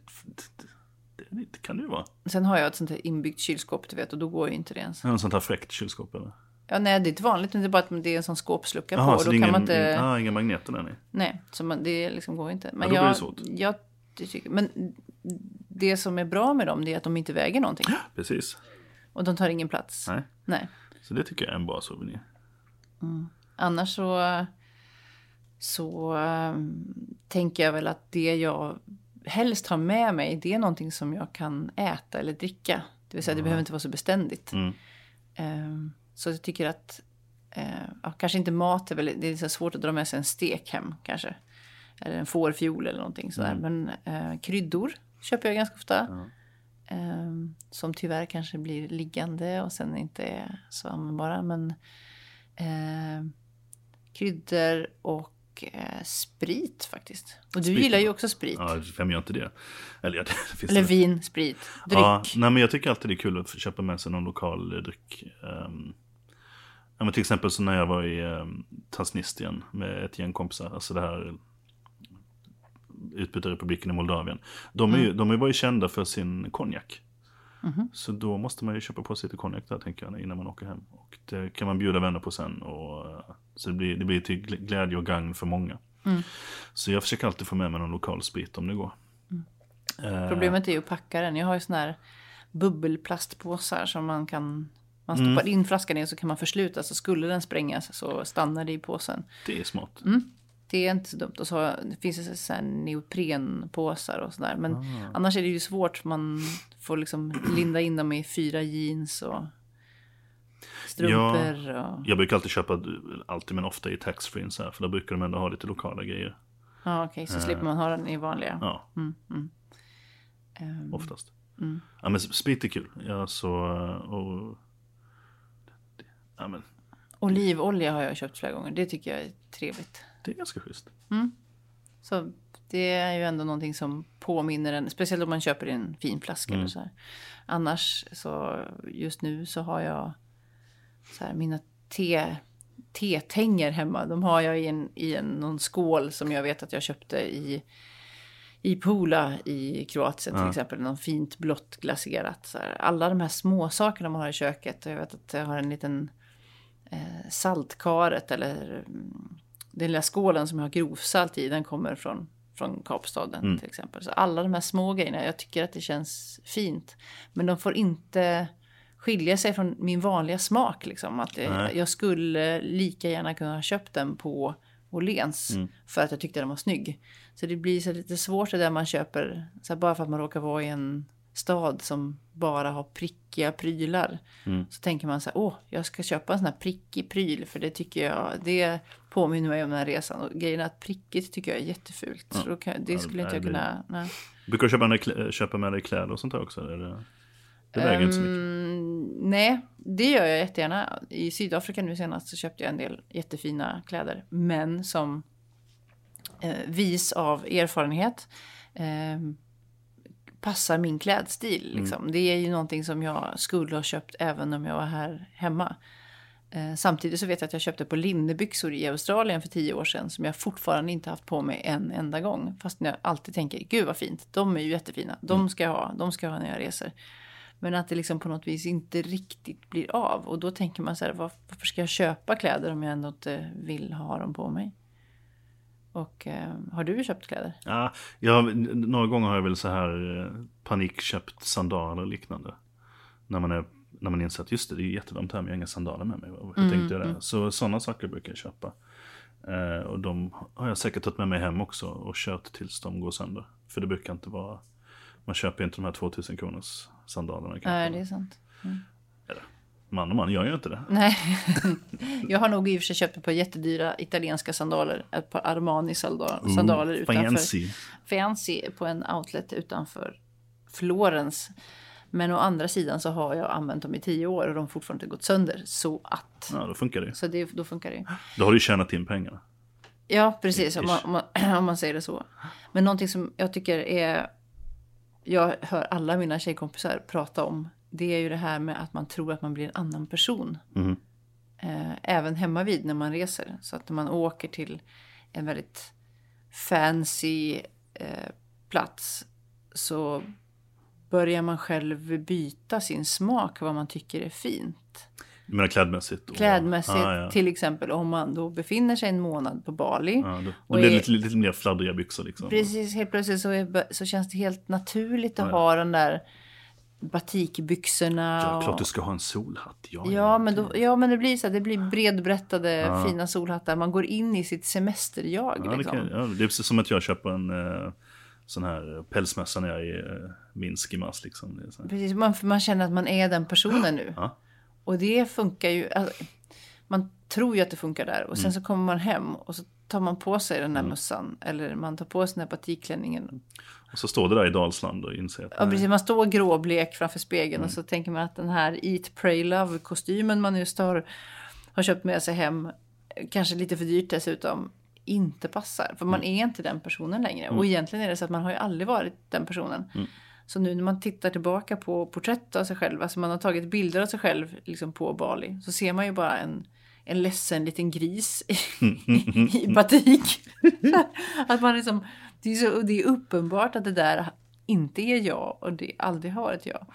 det, kan det ju vara. Sen har jag ett sånt här inbyggt kylskåp, du vet, och då går ju inte det ens. En sånt här fräckt kylskåp eller? Ja, nej, det är inte vanligt, men det är bara att det är en sån skåpslucka på. Jaha, Och så då det är kan ingen, man inte... ah, inga magneter där nej. Nej, så man, det liksom går inte. Men då blir jag, det svårt. Jag, det tycker, men det som är bra med dem det är att de inte väger någonting. Precis. Och de tar ingen plats. Nej. Nej. Så det tycker jag är en bra souvenir. Annars så, så um, tänker jag väl att det jag helst har med mig det är någonting som jag kan äta eller dricka. Det vill säga det behöver inte vara så beständigt. Mm. Ehm, så jag tycker att, eh, ja, kanske inte mat, är väl, det är så svårt att dra med sig en stek hem kanske. Eller en fårfiol eller någonting sådär. Men eh, kryddor köper jag ganska ofta. Ehm, som tyvärr kanske blir liggande och sen inte är så användbara. Men eh, kryddor och eh, sprit faktiskt. Och du Sprit, gillar ju också sprit. Ja, vem gör inte det? Eller, ja, (laughs) det finns Eller det. vin, sprit, dryck. Ja, nej, men jag tycker alltid det är kul att köpa med sig någon lokal eh, dryck. Um, ja, men till exempel så när jag var i um, Transnistrien med ett gäng kompisar, alltså det här utbytarrepubliken i Moldavien. De, är ju, de var ju kända för sin konjak. Så då måste man ju köpa på sig lite konjak där tänker jag innan man åker hem. Och det kan man bjuda vänner på sen. Och, eh, så det blir, det blir till gl- glädje och gagn för många. Så jag försöker alltid få med mig någon lokal sprit om det går. Eh, Problemet är ju att packa den. Jag har ju såna här bubbelplastpåsar som man kan... Man Mm. stoppar in flaskan i så kan man försluta. Så skulle den sprängas så stannar det i påsen. det är smart. Det är inte så dumt. Och så det finns det så här neoprenpåsar och sådär. Men Ah. annars är det ju svårt. Man får liksom linda in dem i fyra jeans och strumpor. Och, Jag brukar alltid köpa, alltid men ofta i taxfree så här, för där brukar de ändå ha lite lokala grejer. ja, okej. så slipper man ha den i vanliga. Ja, Ehm, oftast. Mm. Ja men sprit är kul. Ja så och... Ja men Olivolja har jag köpt flera gånger. Det tycker jag är trevligt. Det är ganska schysst. Så det är ju ändå någonting som påminner en, speciellt om man köper i en fin flaska eller så här. Annars så just nu så har jag så här mina te, tetänger hemma. De har jag i en, i en någon skål som jag vet att jag köpte i i Pula i Kroatien till exempel. Någon fint blått glaserat. Så här. Alla de här små sakerna man har i köket. Jag vet att jag har en liten eh, saltkaret eller mm, den lilla skålen som jag har grovsalt i. Den kommer från, från Kapstaden till exempel. Så alla de här små grejerna. Jag tycker att det känns fint. Men de får inte skilja sig från min vanliga smak. Liksom. Att det, jag skulle lika gärna kunna ha köpt den på Åhléns för att jag tyckte den var snygg. Så det blir så lite svårt det där man köper, så bara för att man råkar vara i en stad som bara har prickiga prylar. Så tänker man så här, åh, jag ska köpa en sån här prickig pryl för det tycker jag, det påminner mig om den här resan. Och grejen är att prickigt tycker jag är jättefult. Så då kan, det skulle inte jag kunna, nej. Brukar du köpa, med, klä- köpa med dig kläder och sånt där också? Eller? Det väger inte så mycket. Mm, nej, det gör jag jättegärna. I Sydafrika nu senast så köpte jag en del jättefina kläder. Men som eh, vis av erfarenhet eh, passar min klädstil. Liksom. Det är ju någonting som jag skulle ha köpt även om jag var här hemma. Eh, samtidigt så vet jag att jag köpte på linnebyxor i Australien för tio år sedan som jag fortfarande inte haft på mig en enda gång. Fast jag alltid tänker, gud vad fint, de är ju jättefina, de ska jag ha, de ska jag ha när jag reser. Men att det liksom på något vis inte riktigt blir av. Och då tänker man så här, var, varför ska jag köpa kläder om jag ändå inte vill ha dem på mig? Och eh, har du köpt kläder? Ja, jag, några gånger har jag väl så här eh, panikköpt sandaler och liknande. När man, är, när man inser att just det, det är ju jättevarmt här men jag har inga sandaler med mig. Hur tänkte jag det? Så sådana saker brukar jag köpa. Eh, och de har jag säkert tagit med mig hem också och kört tills de går sönder. För det brukar inte vara, man köper inte de här 2000 kronors sandalerna. Nej, det är sant. Man och man gör ju inte det. Nej, (laughs) jag har nog i och för sig köpt ett par jättedyra italienska sandaler. Ett par Armani-sandaler utanför. Fancy. fancy på en outlet utanför Florens. Men å andra sidan så har jag använt dem i tio år och de har fortfarande inte gått sönder. Så att. Ja, då funkar det. Så det, då funkar det. Då har du ju tjänat in pengarna. Ja, precis. Om man, om, man, (clears throat) om man säger det så. Men någonting som jag tycker är... Jag hör alla mina tjejkompisar prata om. Det är ju det här med att man tror att man blir en annan person. Mhm. Eh, även hemma vid när man reser. Så att när man åker till en väldigt fancy eh, plats. Så börjar man själv byta sin smak. Vad man tycker är fint. Du menar klädmässigt? och- Klädmässigt. Ah, ja. Till exempel om man då befinner sig en månad på Bali. Ja, då, Och det är- lite, lite mer fladdriga byxor liksom. Precis, helt plötsligt så, är, så känns det helt naturligt att Ja, ja. ha den där batikbyxorna. Ja, klart du ska ha en solhatt. Ja, Ja men, då, ja, men det blir så här, det blir bredbrättade fina solhattar. Man går in i sitt semesterjag. Ja, det, liksom. kan, ja, det är precis som att jag köper en eh, sån här pälsmössa när jag är i eh, Minsk i mars. Liksom. Det. Precis, man, man känner att man är den personen nu. Ja. Och det funkar ju. Alltså, man tror ju att det funkar där. Och sen Mm. så kommer man hem och så tar man på sig den där mössan. Eller man tar på sig den här batikklänningen. Och så står det där i Dalsland och inser att Ja, precis. Man står gråblek framför spegeln Mm. och så tänker man att den här Eat, Pray, Love-kostymen man just har, har köpt med sig hem, kanske lite för dyrt dessutom, inte passar. För man Mm. är inte den personen längre. Och egentligen är det så att man har ju aldrig varit den personen. Mm. Så nu när man tittar tillbaka på porträtt av sig själv, alltså man har tagit bilder av sig själv liksom på Bali, så ser man ju bara en, en ledsen liten gris i, (laughs) i batik. (laughs) att man liksom, det, är så, det är uppenbart att det där inte är jag och det aldrig har varit jag.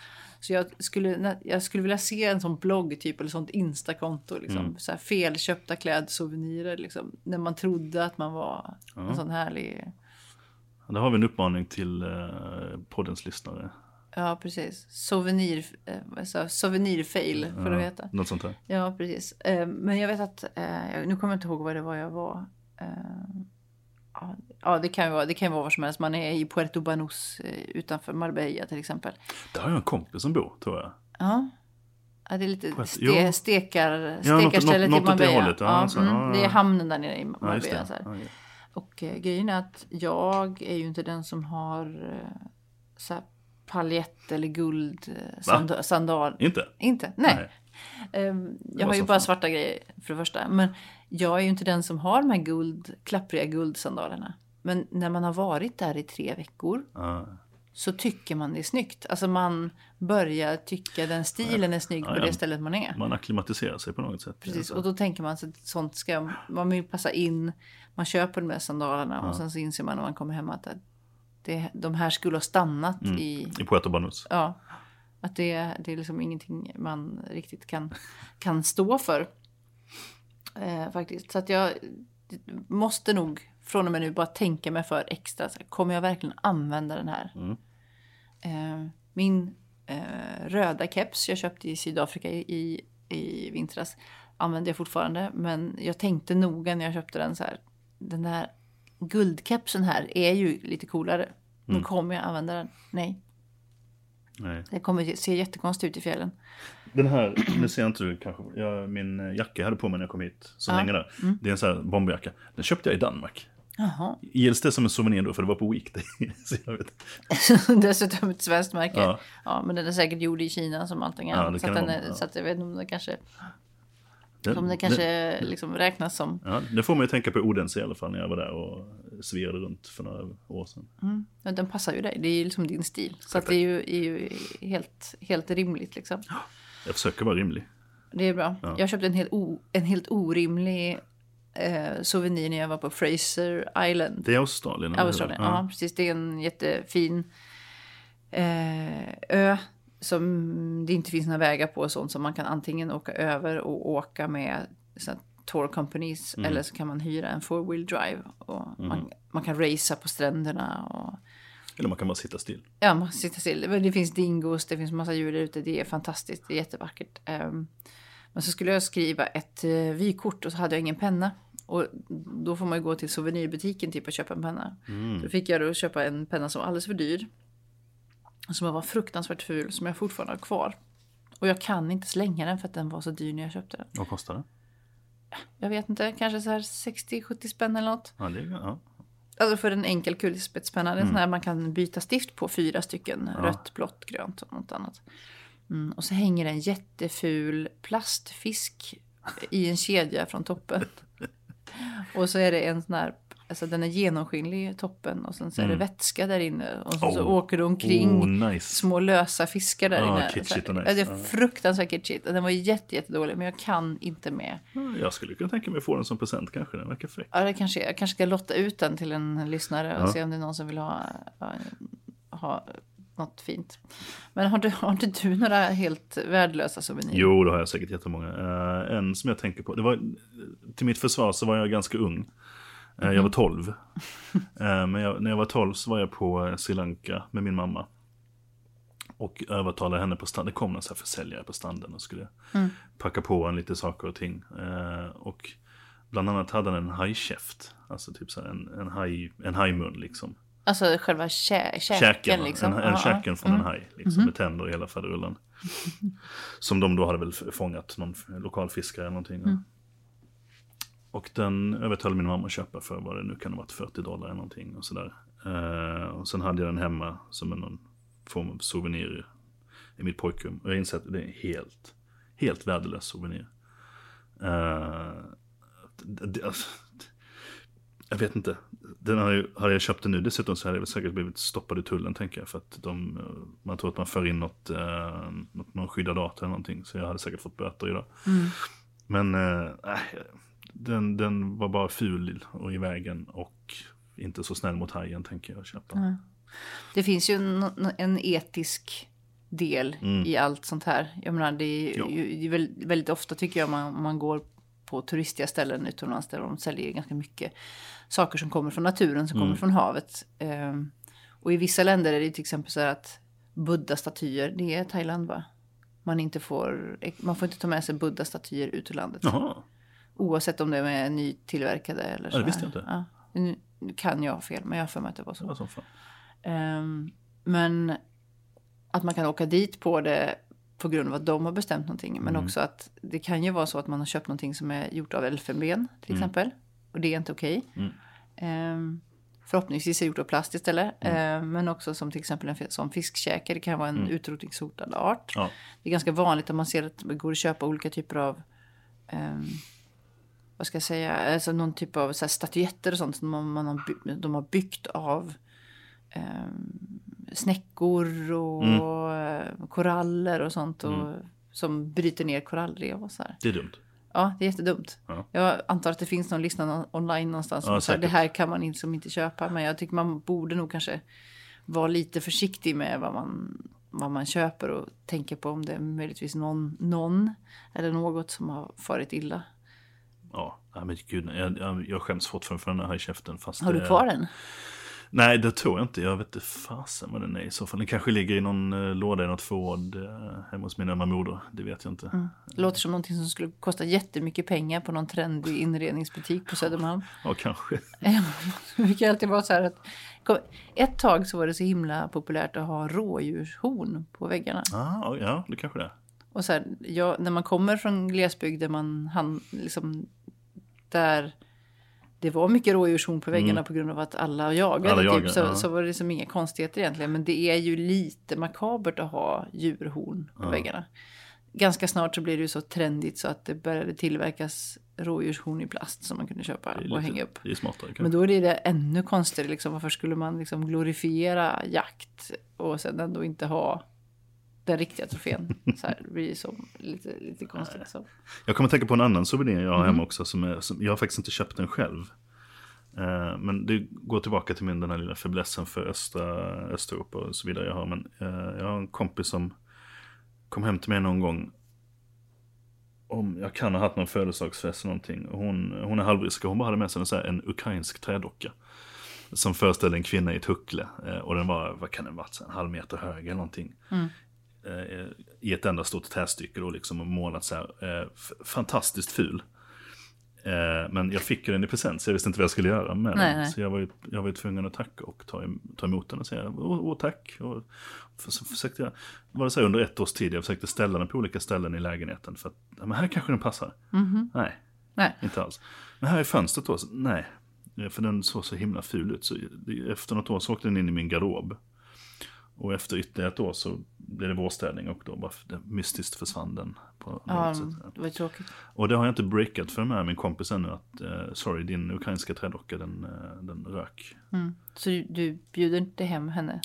Så jag skulle, jag skulle vilja se en sån blogg typ eller sånt instakonto. Liksom, så här felköpta klädsouvenirer. Liksom, när man trodde att man var en sån härlig... Där har vi en uppmaning till eh, poddens lyssnare. Ja, precis. Souvenir, jag? souvenirfail får det heta. Något sånt där. Ja, precis. Eh, men jag vet att, eh, nu kommer jag inte ihåg vad det var jag var. Ja, det kan ju vara, det kan vara var som helst. Man är i Puerto Banús eh, utanför Marbella till exempel. Där har jag en kompis som bor, tror jag. Ja. Ja, det är lite ste, stekar, Ja, något- stekarstället något- i något det Marbella. hållet, ja, Ja, så, mm, det är hamnen där nere i Marbella. så ja. Och eh, grejen är att jag är ju inte den som har eh, så här, paljett eller guld eh, sand, sandal. Inte? Inte? Nej. Ehm, jag har ju bara svarta grejer för det första. Men jag är ju inte den som har de här guld, klappriga guldsandalerna. Men när man har varit där i tre veckor Ah. så tycker man det är snyggt. Alltså man börjar tycka den stilen är snygg Ja, på ja. det stället man är. Man acklimatiserar sig på något sätt. Precis, och då tänker man att sånt ska man vill passa in. Man köper de där sandalerna och sen så inser man när man kommer hem att det, de här skulle ha stannat Mm. i... I Puerto Banús. Ja, att det, det är liksom ingenting man riktigt kan, kan stå för. Eh, faktiskt. Så att jag måste nog från och med nu bara tänka mig för extra. Så här, kommer jag verkligen använda den här? Mm. Eh, min eh, röda keps jag köpte i Sydafrika i, i, vintras använder jag fortfarande. Men jag tänkte noga när jag köpte den så här. Den där guldkepsen här är ju lite coolare. Men kommer jag använda den? Nej. Nej. Det kommer se jättekonstigt ut i fjällen. Den här, nu ser jag inte du kanske. Jag, min eh, jacka jag hade på mig när jag kom hit. Ja. hänger där. Det är en sån här bomberjacka. Den köpte jag i Danmark. Jaha. Gills det som en souvenir då? För det var på Weekday. (laughs) Så jag vet. (laughs) Dessutom ett svenskt märke. Ja. Ja. men den är säkert gjord i Kina som allting Ja, annat. det så, det den är, ja. så att jag vet inte om det kanske, Den, om det kanske liksom räknas som... Ja, det får man ju tänka på Odense i alla fall när jag var där och svirade runt för några år sedan. Mm, ja, den passar ju dig. Det är ju liksom din stil. Så att det är ju, är ju helt, helt rimligt liksom. Jag försöker vara rimlig. Det är bra. Jag köpte en helt, o, en helt orimlig eh, souvenir när jag var på Fraser Island. Det är Australien. Australien, ja. precis. Det är en jättefin eh, ö som det inte finns några vägar på sånt som man kan antingen åka över och åka med såna tour companies eller så kan man hyra en four wheel drive och man, man kan racea på stränderna och Eller man kan bara sitta still. ja, man sitter still. Det finns dingos, det finns massa djur där ute. Det är fantastiskt, det är jättevackert. Ehm, men så skulle jag skriva ett uh, vykort och så hade jag ingen penna. Och då får man ju gå till souvenirbutiken typ och köpa en penna. Så då fick jag då köpa en penna som var alldeles för dyr. Som var fruktansvärt ful, som jag fortfarande har kvar. Och jag kan inte slänga den för att den var så dyr när jag köpte den. Vad kostar det? Jag vet inte, kanske så här 60-70 spänn eller något. Ja, det är, ja. Alltså för en enkel kulspetspenna. Det är en sån här man kan byta stift på fyra stycken. Ja. Rött, blått, grönt och något annat. Mm, och så hänger en jätteful plastfisk i en kedja från toppen. (laughs) och så är det en sån här, alltså den är genomskinlig i toppen och sen så är det vätska där inne. Och så, så Oh. åker det omkring Oh, nice. små lösa fiskar där Ah, inne. kitschigt Så och nice. Det är Ja. fruktansvärt kitschigt. Den var jätte, jättedålig men jag kan inte med. Ja, Jag skulle kunna tänka mig att få den som present kanske. Den verkar fräck. Ja, det kanske. Jag kanske ska lotta ut den till en lyssnare och Ja. se om det är någon som vill ha, ha, ha något fint. Men har, du, har inte du några helt värdelösa souvenirer? Jo, det har jag säkert jättemånga. Uh, en som jag tänker på. Det var, till mitt försvar så var jag ganska ung. Eh, Jag var 12. Eh, men jag, när jag var 12 så var jag på eh, Sri Lanka med min mamma. Och övertalade henne på stranden. Det kom någon så här försäljare på stranden och skulle packa på en lite saker och ting. Och bland annat hade han en hajkäft. Alltså typ så en, en, haj, en hajmun liksom. Alltså själva kä, käken, Käken, liksom? en, en ja. käken från en haj. Liksom, Med tänder i hela faderullen. Som de då hade väl fångat någon lokal fiskare eller någonting. Och den övertalade min mamma att köpa för vad det nu kan ha varit 40 dollar eller någonting. Och, sådär. Eh, och sen hade jag den hemma som en någon form av souvenir i mitt pojkrum. Och jag inser att det är en helt, helt värdelös souvenir. Eh, det, det, alltså, jag vet inte. Den hade, hade jag köpt den nu dessutom så hade jag säkert blivit stoppad i tullen tänker jag. För att de, eh, man tror att man för in något, eh, något någon skyddad data eller någonting. Så jag hade säkert fått böter idag. Men eh, nej, den, den var bara ful och i vägen och inte så snäll mot hajen tänker jag köpa. Det finns ju en, en etisk del i allt sånt här. Jag menar, det är, Mm. Ju, det är väldigt, ofta tycker jag man, man går på turistiga ställen utomlands där de säljer ganska mycket saker som kommer från naturen, som Mm. kommer från havet. Ehm, och i vissa länder är det till exempel så här att Buddha-statyer, det är Thailand va? Man, inte får, man får inte ta med sig Buddha-statyer ut ur landet. Jaha, Oavsett om de är nytillverkade eller så. Ja, det visste jag inte. Ja. Nu nu kan jag ha fel, men jag har för mig att det var så. det var fan. Ehm, men att man kan åka dit på det på grund av att de har bestämt någonting. Men också att det kan ju vara så att man har köpt någonting som är gjort av elfenben till exempel. Och det är inte okej. Mm. Ehm, förhoppningsvis är gjort av plast istället. Eh, men också som till exempel en som fiskkäke. Det kan vara en utrotningshotad art. Ja. Det är ganska vanligt att man ser att det går att köpa olika typer av ehm, vad ska jag säga, alltså någon typ av så här, statyetter och sånt som man, man har, de har byggt av ehm, snäckor och eh, koraller och sånt. Och, Som bryter ner korallrev och så här. Det är dumt. Ja, det är jättedumt. Ja. Jag antar att det finns någon lista nå- online någonstans. Ja, som säger, det här kan man inte, som inte köpa. Men jag tycker man borde nog kanske vara lite försiktig med vad man, vad man köper och tänka på om det är möjligtvis någon, någon eller något som har farit illa. Ja, men gud, jag, jag, jag skäms fortfarande för den här i käften. Fast Har du kvar den? Nej, det tror jag inte. Jag vet inte fasen vad den är i så fall. Den kanske ligger i någon eh, låda i något förråd eh, hemma hos min ömma moder. Det vet jag inte. Det låter som någonting som skulle kosta jättemycket pengar på någon trendig inredningsbutik på Södermalm. (laughs) Ja, kanske. Det brukar alltid vara så här att kom- ett tag så var det så himla populärt att ha rådjurshorn på väggarna. Ah, ja, det kanske det är. Och så här, ja, när man kommer från glesbygd där man han, liksom, där det var mycket rådjurshorn på väggarna på grund av att alla jagade. Mm. Alla typ, jagar, så, ja. så var det liksom inga konstigheter egentligen. Men det är ju lite makabert att ha djurhorn på väggarna. Ganska snart så blir det ju så trendigt så att det började tillverkas rådjurshorn i plast som man kunde köpa och lite, hänga upp. smartare. Men då är det det ännu konstigare. Liksom, varför skulle man liksom glorifiera jakt och sen ändå inte ha den riktiga trofén? Så här, det blir så lite, lite konstigt. Så. Jag kommer att tänka på en annan souvenir jag har hemma också. Som är, som, jag har faktiskt inte köpt den själv. Eh, men det går tillbaka till min den här lilla fäblessen för östra Östeuropa och så vidare jag har. Men eh, jag har en kompis som kom hem till mig någon gång. Om jag kan ha haft någon födelsedagsfest eller någonting. Hon, hon är halvryska, hon bara hade med sig en, så här, en ukrainsk trädocka. Som föreställde en kvinna i ett huckle. Eh, och den var, vad kan den varit, en halv meter hög eller någonting. Eh, I ett enda stort trästycke då liksom och målat så här. Eh, fantastiskt ful. Eh, men jag fick ju den i present så jag visste inte vad jag skulle göra med Nej, den. nej. Så jag var, ju, jag var ju tvungen att tacka och ta, ta emot den och säga åh, åh tack. Och för, så försökte jag, var det så här under ett års tid, jag försökte ställa den på olika ställen i lägenheten. För att, ja, men här kanske den passar. Nej, Nej. inte alls. Men här är fönstret då, så, nej. Eh, För den såg så himla ful ut. Så efter något år så åkte den in i min garderob. Och efter ytterligare ett år så blev det vårstädning och då bara mystiskt försvann den. På Ja, sätt. det var tråkigt. Och det har jag inte breakat för med min kompis ännu att eh, sorry din ukrainska trädocka den, eh, den rök. Mm. Så du, du bjuder inte hem henne?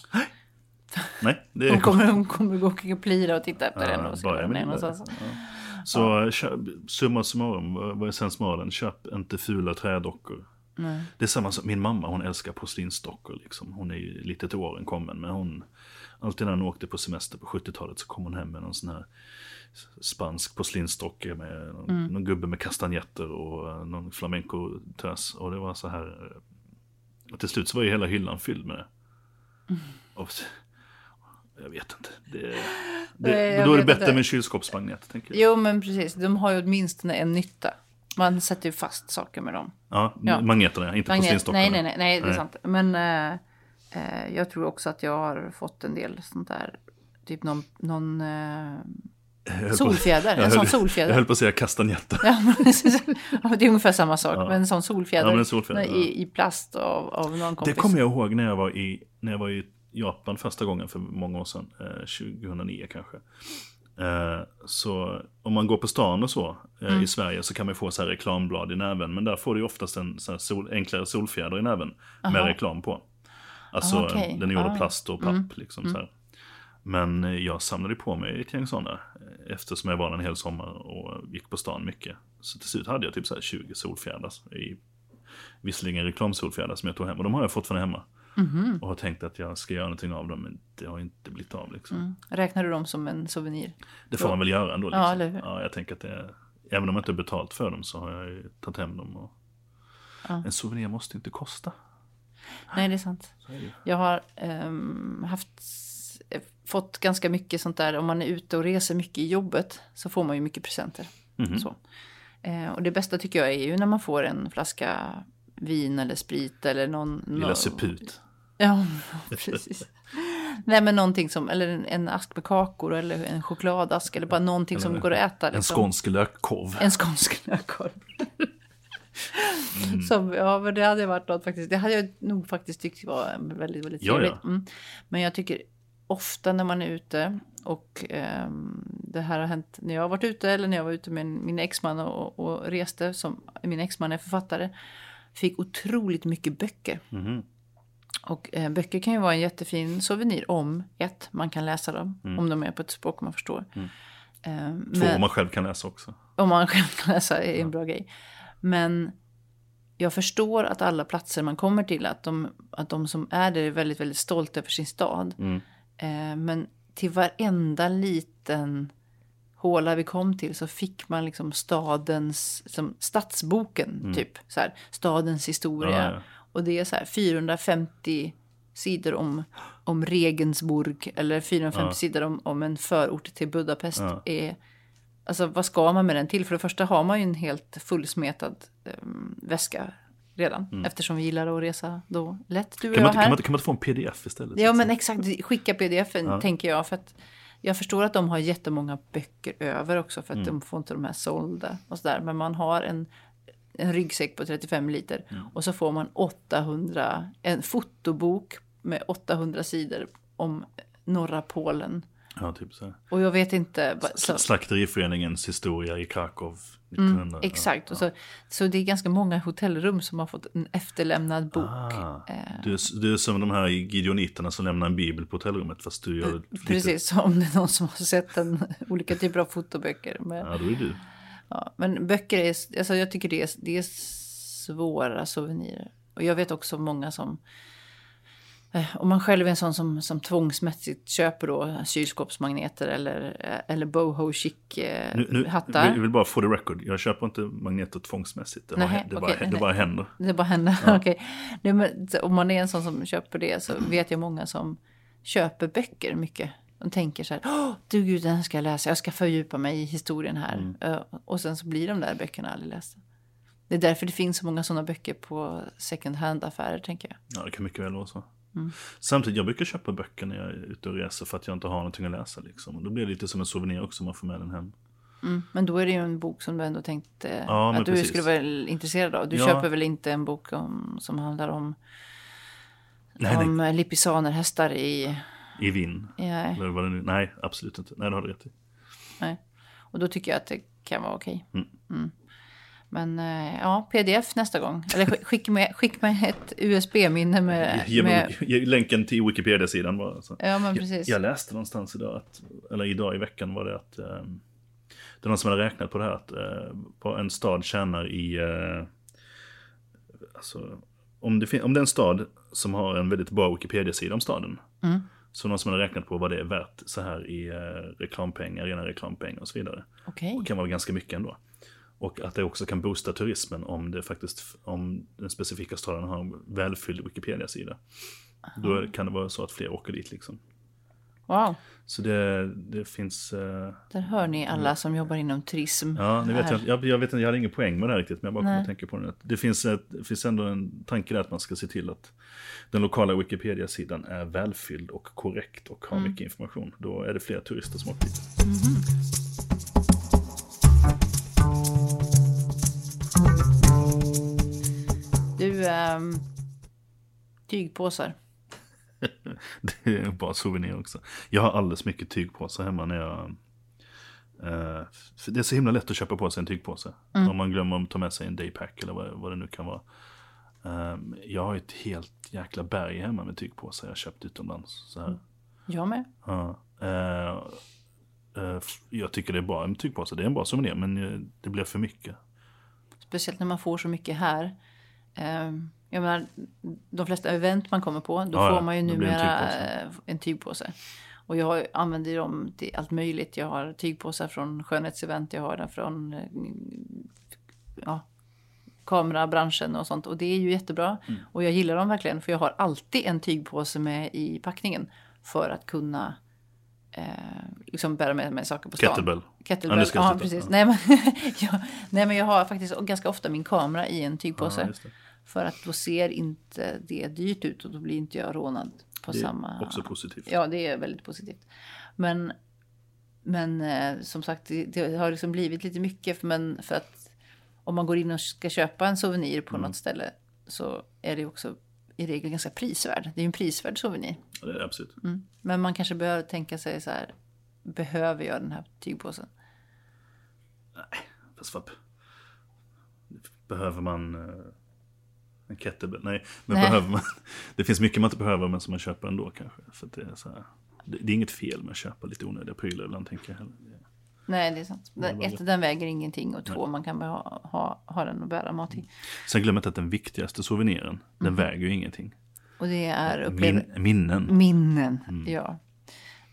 Nej, det Hon är kommer, hon kommer gå och plira och titta efter den och se bara var jag den är vill. någonstans. Så köp, summa summarum, vad är sensmoralen? Köp inte fula trädockor. Nej. Det är samma som min mamma, hon älskar porslinsdockor liksom. Hon är ju lite till åren kommen, men hon, alltid när hon åkte på semester på 70-talet så kom hon hem med någon sån här spansk porslinsdocka med någon, Mm. någon gubbe med kastanjetter och eh, någon flamenco-tös. Och det var så här, eh, och till slut så var ju hela hyllan fylld med det. Mm. Och, jag vet inte. Det, (laughs) det, jag då är det bättre inte. med en kylskåpsmagnet, tänker jag. Jo, men precis. De har ju åtminstone en nytta. Man sätter ju fast saker med dem. Ja, Ja. magneterna, inte Magnet- porslinsdockorna. nej, nej, nej, nej, det är sant. Men eh, eh, jag tror också att jag har fått en del sånt där. Typ någon, någon eh, på- solfjäder. jag En sån höll- solfjäder. Jag höll på att säga kastanjetter. Ja, det är ungefär samma sak. Ja. Men en sån solfjäder, Ja, en solfjäder, ja. i, i plast av, av någon kompis. Det kommer jag ihåg när jag var i, när jag var i Japan första gången för många år sedan. Eh, 2009 kanske. Eh, så om man går på stan och så eh, Mm. i Sverige så kan man få så här reklamblad i näven. Men där får du oftast en så sol, enklare solfjäder i näven med Aha. reklam på. Alltså Ah, okej. den är gjord av Ah. plast och papp. Liksom, så här. Men jag samlade på mig ett gäng sådana. eh, Eftersom jag var där en hel sommar och gick på stan mycket. Så till slut hade jag typ så här 20 solfjädrar. I, visserligen reklamsolfjädrar som jag tog hem. Och de har jag fortfarande hemma. Mhm. Och har tänkt att jag ska göra någonting av dem. Men det har inte blivit av liksom. Mm. Räknar du dem som en souvenir? Det får man väl göra ändå. Liksom. Ja, eller hur? Ja, jag tänker att det Även om jag inte har betalt för dem så har jag ju tagit hem dem. Och... Ja. En souvenir måste inte kosta. Nej, det är sant. Jag har ehm, haft, fått ganska mycket sånt där. Om man är ute och reser mycket i jobbet så får man ju mycket presenter. Mhm. Så. Eh, och det bästa tycker jag är ju när man får en flaska vin eller sprit eller någon... Lilla suput. Ja, (laughs) precis. Nej, men någonting som, eller en, en ask med kakor eller en chokladask eller bara någonting som går att äta. En liksom. skånsk lökkorv. En skånsk lökkorv. (laughs) Mm. (laughs) Som, ja, men det hade varit något faktiskt. Det hade jag nog faktiskt tyckt var väldigt, väldigt trevligt. Ja, ja. Mm. Men jag tycker ofta när man är ute och eh, det här har hänt när jag har varit ute eller när jag var ute med min exman och, och reste. Som, min exman är författare. Fick otroligt mycket böcker. Mm. Och eh, böcker kan ju vara en jättefin souvenir om ett, man kan läsa dem. Mm. Om de är på ett språk man förstår. Mm. Eh, Två, om man själv kan läsa också. Om man själv kan läsa är en bra grej. Men jag förstår att alla platser man kommer till, att de, att de som är där är väldigt, väldigt stolta över sin stad. Mm. Eh, men till varenda liten håla vi kom till så fick man liksom stadens, som stadsboken mm. typ. Så här, stadens historia. Ja, ja. Och det är så här 450 sidor om, om Regensburg eller 450 ja. sidor om, om en förort till Budapest. Är, alltså vad ska man med den till? För det första har man ju en helt fullsmetad um, väska redan. Mm. Eftersom vi gillar att resa då lätt. Du kan, man, här. Kan, man, kan man inte få en pdf istället? Ja men exakt, skicka pdf-en ja. tänker jag. För att jag förstår att de har jättemånga böcker över också för att mm. de får inte de här sålda och sådär. Men man har en, en ryggsäck på 35 liter mm. och så får man 800, en fotobok med 800 sidor om norra Polen. Ja, typ så. Och jag vet inte. Så... Slakteriföreningens historia i Krakow. Mm, exakt. Ja. Så, så det är ganska många hotellrum som har fått en efterlämnad bok. Ah, eh. du, är, du är som de här gideoniterna som lämnar en bibel på hotellrummet. Fast du gör lite... Precis, om det är någon som har sett en, olika typer av fotoböcker. Men, ja, då är du. Ja, men böcker är, alltså jag tycker det är, det är svåra souvenirer. Och jag vet också många som Eh, om man själv är en sån som, som tvångsmässigt köper då kylskåpsmagneter eller, eh, eller boho chic eh. Jag vill bara få det record. Jag köper inte magneter tvångsmässigt. Det, nej, bara, det, okay, bara, det bara händer. Det bara händer, ja. (laughs) okej. Okay. Om man är en sån som köper det så vet jag många som köper böcker mycket. De tänker så här, oh, du gud den ska jag läsa, jag ska fördjupa mig i historien här. Mm. Och sen så blir de där böckerna aldrig lästa. Det är därför det finns så många sådana böcker på second hand-affärer, tänker jag. Ja, det kan mycket väl vara så. Mm. Samtidigt, jag brukar köpa böcker när jag är ute och reser för att jag inte har någonting att läsa. Liksom. Och då blir det lite som en souvenir också, man får med den hem. Mm. Men då är det ju en bok som du ändå tänkte ja, att du precis. skulle vara intresserad av. Du ja. köper väl inte en bok om, som handlar om, nej, om det... lippisanerhästar i... I. Eller vad det nu... Nej, absolut inte. Nej, det har du rätt i. Nej. Och då tycker jag att det kan vara okej. Okay. Mm. Mm. Men eh, ja, pdf nästa gång. Eller skicka med, skick med ett USB-minne med, ge, med... Ge länken till Wikipedia-sidan bara. Så. Ja, men precis. Jag, jag, läste någonstans idag, att, eller idag i veckan var det att eh, det är någon som hade räknat på det här, att eh, på en stad tjänar i, eh, alltså, om det, om det är en stad som har en väldigt bra Wikipedia-sida om staden, mm. så någon som hade räknat på vad det är värt så här i eh, reklampengar, rena reklampengar och så vidare. Okay. Och kan vara ganska mycket ändå. Och att det också kan boosta turismen om det faktiskt, om den specifika staden har en välfylld Wikipedia-sida. Då kan det vara så att fler åker dit liksom. Wow. Så det, det finns... Uh, Där hör ni alla som jobbar inom turism. Ja, ni vet jag, jag, jag, vet inte, jag hade ingen poäng med det här riktigt, men jag bara kommer att tänka på det. Det finns, ett, det finns ändå en tanke där att man ska se till att den lokala Wikipedia-sidan är välfylld och korrekt och har mm. mycket information. Då är det fler turister som åker dit. Mm. Um, tygpåsar. (laughs) det är bara souvenir också. Jag har alldeles mycket tygpåsar hemma när jag... Uh, det är så himla lätt att köpa på sig en tygpåse. Mm. Om man glömmer att ta med sig en daypack eller vad, vad det nu kan vara. Um, jag har ett helt jäkla berg hemma med tygpåsar jag köpt utomlands. Så här. Jag med. Uh, uh, uh, jag tycker det är bra med tygpåsar. Det är en bra souvenir men det blir för mycket. Speciellt när man får så mycket här. Ehm, jag menar, de flesta event man kommer på, då ja, får man ju numera en tygpåse. en tygpåse. Och jag använder dem till allt möjligt. Jag har tygpåsar från skönhetsevent, jag har den från eh, ja, kamerabranschen och sånt. Och det är ju jättebra. Mm. Och jag gillar dem verkligen, för jag har alltid en tygpåse med i packningen. För att kunna eh, liksom bära med mig saker på stan. Kettlebell. Kettlebell, ja, ja precis. Ja. Nej, men, (laughs) jag, nej men jag har faktiskt ganska ofta min kamera i en tygpåse. Ja, för att då ser inte det dyrt ut och då blir inte jag rånad på det samma... Det är också positivt. Ja, det är väldigt positivt. Men, men eh, som sagt, det, det, har liksom blivit lite mycket. Men för att om man går in och ska köpa en souvenir på något ställe så är det också i regel ganska prisvärd. Det är ju en prisvärd souvenir. Ja, det är det absolut. Men man kanske behöver tänka sig så här, behöver jag den här tygpåsen? Fast vad... Behöver man eh, en kettlebell? Nej, men Nej. behöver man... (laughs) Det finns mycket man inte behöver men som man köper ändå kanske. För att det, är så här, det, det är inget fel med att köpa lite onödiga prylar ibland tänker jag. heller. Det- Nej, det är sant. bara Ett, den väger ingenting och två, man kan bara ha, ha, ha den och bära mat i. Sen glöm inte att den viktigaste souveniren, den väger ju ingenting. Och det är upplev- Min, minnen. minnen. Ja.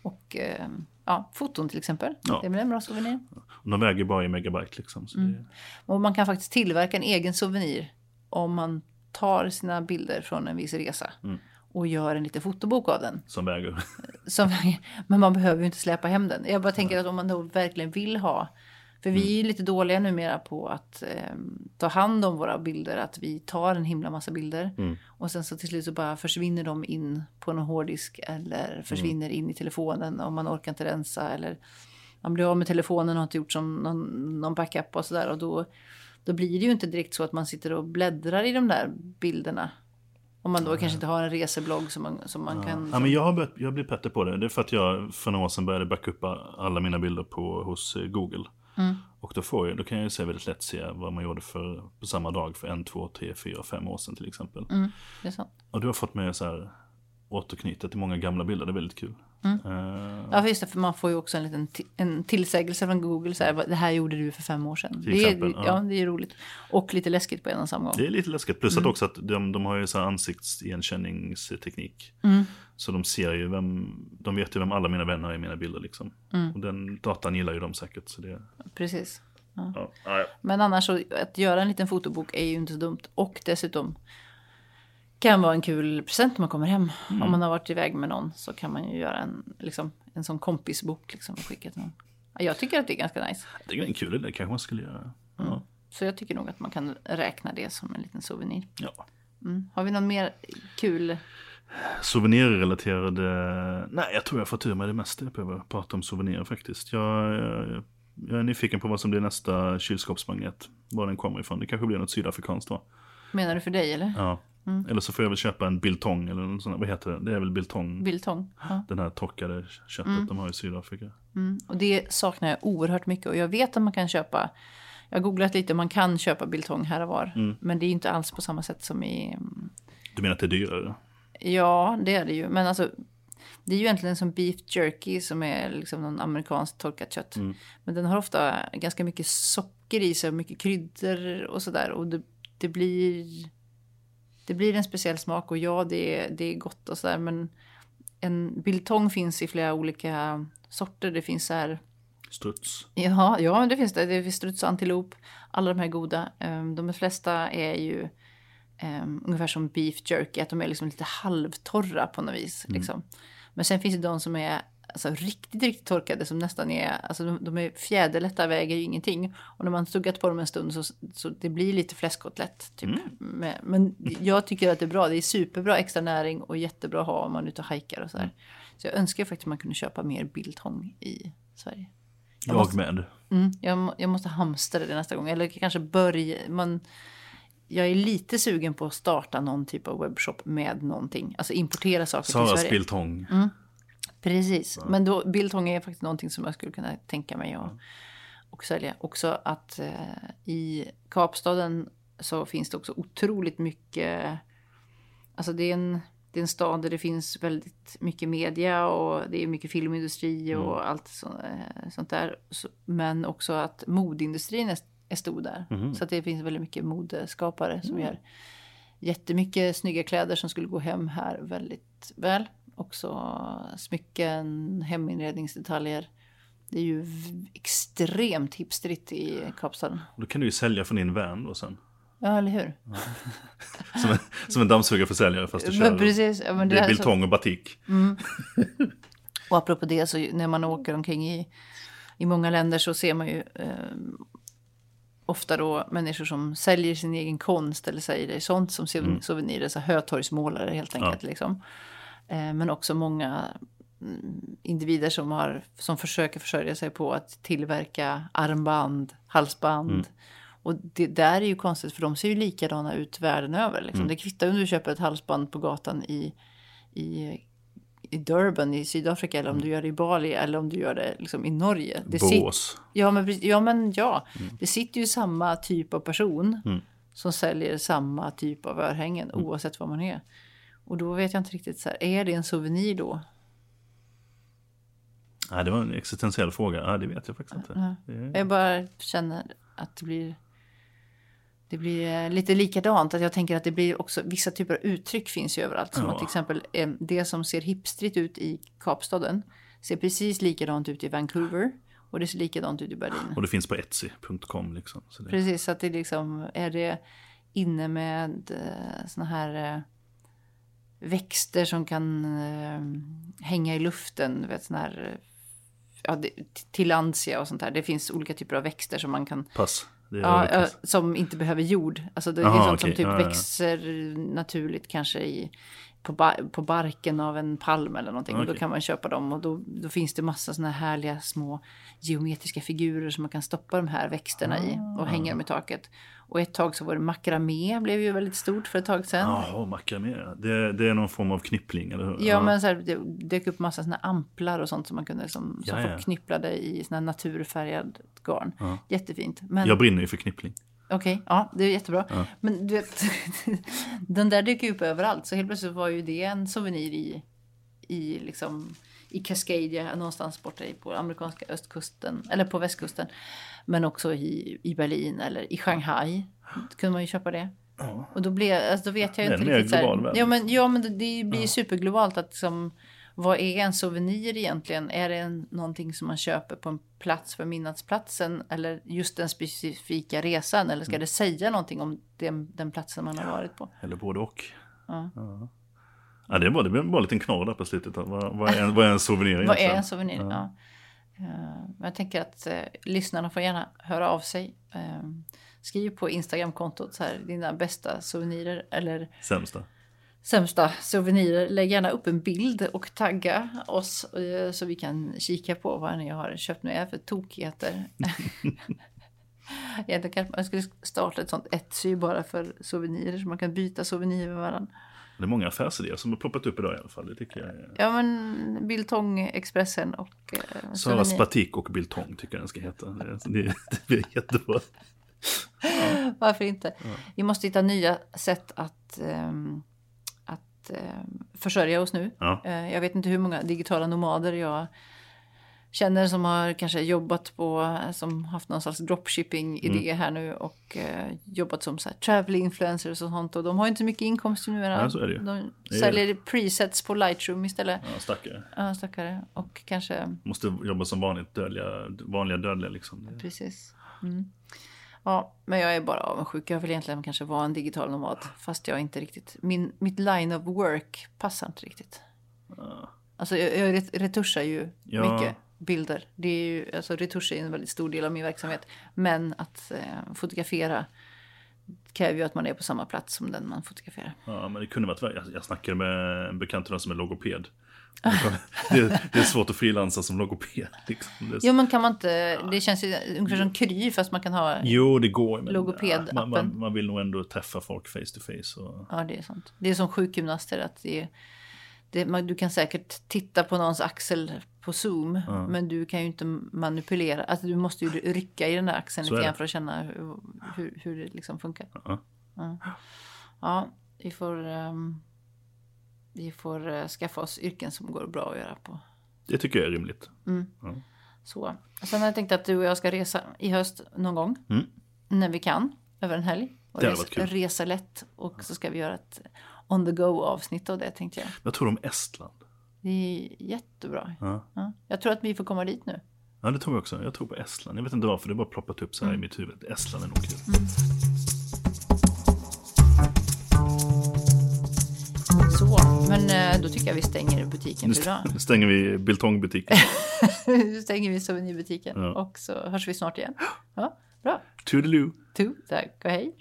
Och eh, ja, foton till exempel. Ja. Det är väl en bra souvenir. Och de väger bara i megabyte liksom. Så det, Och man kan faktiskt tillverka en egen souvenir om man tar sina bilder från en viss resa och gör en liten fotobok av den. som väger. (laughs) Som, men man behöver ju inte släpa hem den. Jag bara tänker att om man då verkligen vill ha. För vi är ju lite dåliga numera på att eh, ta hand om våra bilder. Att vi tar en himla massa bilder. Och sen så till slut så bara försvinner de in på någon hårddisk. Eller försvinner in i telefonen om man orkar inte rensa. Eller man blir av med telefonen och har inte gjort som någon, någon backup och sådär. Och då, då blir det ju inte direkt så att man sitter och bläddrar i de där bilderna. Om man då kanske inte har en reseblogg som man, som man kan... Ja, men jag har börjat, jag blivit bättre på det. Det är för att jag för några år sedan började backuppa alla mina bilder på, hos eh, Google. Och då, får jag, då kan jag se väldigt lätt se vad man gjorde för, på samma dag för en, två, tre, fyra, fem år sedan till exempel. Mm, det är sant. Och du har fått mig så här återknyta till många gamla bilder, det är väldigt kul. Eh, Ja, för just det, för man får ju också en liten en tillsägelse från Google. Så här, "Vad- det här gjorde du för fem år sedan. Det, är, exempel, ja. ja. det är roligt. Och lite läskigt på en och samma gång. Det är lite läskigt. Plus att också att de, de har ju så ansiktsigenkänningsteknik. Mm. Så de ser ju vem, de vet ju vem alla mina vänner är i mina bilder liksom. Mm. Och den datan gillar ju de säkert. Så det, Precis. ja, ja, ja. Men annars så att göra en liten fotobok är ju inte så dumt. Och dessutom kan vara en kul present när man kommer hem. Mm. Om man har varit iväg med någon så kan man ju göra en, liksom, en sån kompisbok liksom, och skicka till någon. Ja, Jag tycker att det är ganska nice. Det är en kul idé, kanske man skulle göra. Ja. Så jag tycker nog att man kan räkna det som en liten souvenir. ja. Mm. Har vi någon mer kul? Souvenirrelaterade, nej jag tror jag får tur med det mesta jag behöver prata om souvenirer faktiskt. Jag, jag, jag är nyfiken på vad som blir nästa kylskåpsmagnet. Var den kommer ifrån, det kanske blir något sydafrikanskt va? Menar du för dig eller? Ja. Eller så får jag väl köpa en biltong eller något sånt, vad heter det? Det är väl biltong, Biltång? Ja. den här torkade köttet de har i Sydafrika. Mm. Och det saknar jag oerhört mycket. Och jag vet att man kan köpa, jag har googlat lite, man kan köpa biltång här och var. Men det är inte alls på samma sätt som i, Du menar att det är dyrare? ja det är det ju. Men alltså, det är ju egentligen som beef jerky som är liksom någon amerikanskt torkat kött. Men den har ofta ganska mycket socker i sig och mycket kryddor och sådär. Och det, det blir, det blir en speciell smak och ja, det är, det är gott och sådär. Men en biltong finns i flera olika sorter. Det finns så här Struts? Ja, ja det finns det. Det finns struts och antilop. Alla de här goda. Ehm, De flesta är ju um, ungefär som beef jerky. Att de är liksom lite halvtorra på något vis. Liksom. Men sen finns det de som är alltså, riktigt, riktigt torkade. Som nästan är, alltså de, de är fjäderlätta, väger ju ingenting. Och när man tuggat på dem en stund så, så det blir lite fläskkotlett. Typ. Men, men jag tycker att det är bra. Det är superbra extra näring och jättebra att ha om man är ute och hajkar och sådär. Så jag önskar faktiskt att man kunde köpa mer biltång i Sverige. Jag, måste- med. Mm, jag, jag måste hamstra det nästa gång. Eller kanske börja... Man, jag är lite sugen på att starta någon typ av webbshop med någonting. Alltså importera saker till Saras Sverige. Mm. Precis. Men då, Biltång är faktiskt någonting som jag skulle kunna tänka mig att och sälja. Också att eh, i Kapstaden så finns det också otroligt mycket... Alltså det är en, det är en stad där det finns väldigt mycket media och det är mycket filmindustri och allt så, eh, sånt där. Så, men också att modindustrin är, är stor där. Så att det finns väldigt mycket modeskapare som gör jättemycket snygga kläder som skulle gå hem här väldigt väl. Också smycken, heminredningsdetaljer. Det är ju extremt hipstrigt i Kapstaden. Då kan du ju sälja från din van då sen. Ja, eller hur? Som en, som en dammsugarförsäljare fast du kör. Men precis. Ja, men det är här så- biltong och batik. Och apropå det, så när man åker omkring i, i många länder så ser man ju eh, ofta då människor som säljer sin egen konst eller säljer sånt som souven- souvenirer, så hötorgsmålare helt enkelt. Liksom. Eh, men också många mm, individer som, har, som försöker försörja sig på att tillverka armband, halsband Och det där är ju konstigt för de ser ju likadana ut världen över. Liksom. Det kvittar om du köper ett halsband på gatan i, i, i Durban i Sydafrika eller om du gör det i Bali eller om du gör det liksom, i Norge. Det Bås. Ja, men, ja, men ja. Det sitter ju samma typ av person Mm. som säljer samma typ av örhängen Mm. oavsett vad man är. Och då vet jag inte riktigt så här, är det en souvenir då? Nej, det var en existentiell fråga. Ja, det vet jag faktiskt inte. Det- Jag bara känner att det blir det blir eh, lite likadant. Att jag tänker att det blir också vissa typer av uttryck finns ju överallt. Som Ja. att till exempel eh, det som ser hipstrigt ut i Kapstaden ser precis likadant ut i Vancouver. Och det ser likadant ut i Berlin. Och det finns på etsy.com liksom. Så det, Precis, så att det liksom är det inne med eh, såna här växter som kan eh, hänga i luften. Du vet, såna här, eh, ja, det, tillandsia och sånt där. Det finns olika typer av växter som man kan pass. Är Ja, ja, som inte behöver jord. Alltså det är Aha, sånt som okej. typ ja. växer naturligt kanske i, på, ba, på barken av en palm eller någonting. Och då kan man köpa dem och då, då finns det massa såna här härliga små geometriska figurer som man kan stoppa de här växterna i och hänga dem i taket. Och ett tag så var det makramé, blev ju väldigt stort för ett tag sedan. Ja, Jaha, makramé. Det, det är någon form av knippling, eller hur? men så här, det dök upp massa såna amplar och sånt som man kunde som Ja, ja. folk knippade i såna här naturfärgad garn. Jättefint. Men, Jag brinner ju för knippling. Okej, ja det är jättebra. Men du vet, (laughs) den där dyker upp överallt. Så helt plötsligt var ju det en souvenir i, i, liksom, i Cascadia, någonstans borta i- på amerikanska östkusten, eller på västkusten. Men också i, i Berlin eller i Shanghai. kunde man ju köpa det. Och då, blev, alltså, då vet jag Det är inte riktigt. Så här, ja, men, ja, men det, det blir superglobalt. att liksom, Vad är en souvenir egentligen? Är det en, någonting som man köper på en plats för minnesplatsen? Eller just den specifika resan? Eller Mm. ska det säga någonting om den, den platsen man har varit på? Eller både och. Ja. Ja. Ja, det, var, det blev bara en liten knorr där på slutet. Vad, vad, är, en, vad är en souvenir (laughs) Vad egentligen? är en souvenir? Ja. Eh, men jag tänker att eh, lyssnarna får gärna höra av sig. Eh, skriv på Instagramkontot så här, dina bästa souvenirer eller Sämsta. Sämsta souvenirer. Lägg gärna upp en bild och tagga oss eh, så vi kan kika på vad ni har köpt nu är för tokigheter. (laughs) Egentligen kanske man skulle starta ett sånt Etsy bara för souvenirer så man kan byta souvenirer med varandra. Det är många affärsidéer som har ploppat upp idag i alla fall. Det tycker jag. är- Ja men Biltong Expressen och eh, Saras. Batik och Biltong tycker jag den ska heta. Det, det, det blir jättebra. (laughs) Varför inte? Vi måste hitta nya sätt att, ehm, att ehm, försörja oss nu. Ja. Eh, jag vet inte hur många digitala nomader jag känner som har kanske jobbat på, som haft någon slags dropshipping-idé Mm. här nu och eh, jobbat som så här travel influencers och sånt. Och de har inte så mycket inkomst numera. Ja, så är det ju. De Det säljer presets på Lightroom istället. Ja, stackare. Ja, stackare. Och kanske Måste jobba som vanligt dödliga, vanliga dödliga liksom. Det- Precis. Mm. Ja, men jag är bara avundsjuk. Jag vill egentligen kanske vara en digital nomad. Fast jag inte riktigt... Min, mitt line of work passar inte riktigt. Alltså jag, jag ret- retuschar ju Ja. mycket bilder. Det är ju, alltså retusch är en väldigt stor del av min verksamhet. Men att eh, fotografera kräver ju att man är på samma plats som den man fotograferar. Ja, men det kunde varit värre. Jag, jag snackade med en bekant som är logoped. Det, det är svårt att frilansa som logoped. Liksom. Jo, men kan man inte... Det känns ju ungefär som Kry fast man kan ha... Jo, det går. Men, Logoped-appen. man, man, man vill nog ändå träffa folk face to face. Och, Ja, det är sånt. Det är som sjukgymnaster. Att det, det, man, du kan säkert titta på någons axel på Zoom. Men du kan ju inte manipulera. Alltså, du måste ju rycka i den där axeln Så lite grann för att känna hur, hur, hur det liksom funkar. Ja. Ja, ja vi får... ehm, vi får eh, skaffa oss yrken som går bra att göra på. det tycker jag är rimligt. Så. Sen har jag tänkt att du och jag ska resa i höst någon gång. Mm. När vi kan. Över en helg. Och Det hade resa, lätt. Och så ska vi göra ett on the go avsnitt av det tänkte jag. Jag tror om Estland. Det är jättebra. Ja. Ja. Jag tror att vi får komma dit nu. ja, det tror jag också. Jag tror på Estland. Jag vet inte varför, det har bara ploppat upp så här i mitt huvud. Estland är nog kul. Då tycker jag vi stänger butiken Nu för idag. st- stänger vi biltongbutiken. (laughs) Nu stänger vi souvenirbutiken Ja. och så hörs vi snart igen. Ja, bra. Toodaloo. Tu, tack och hej.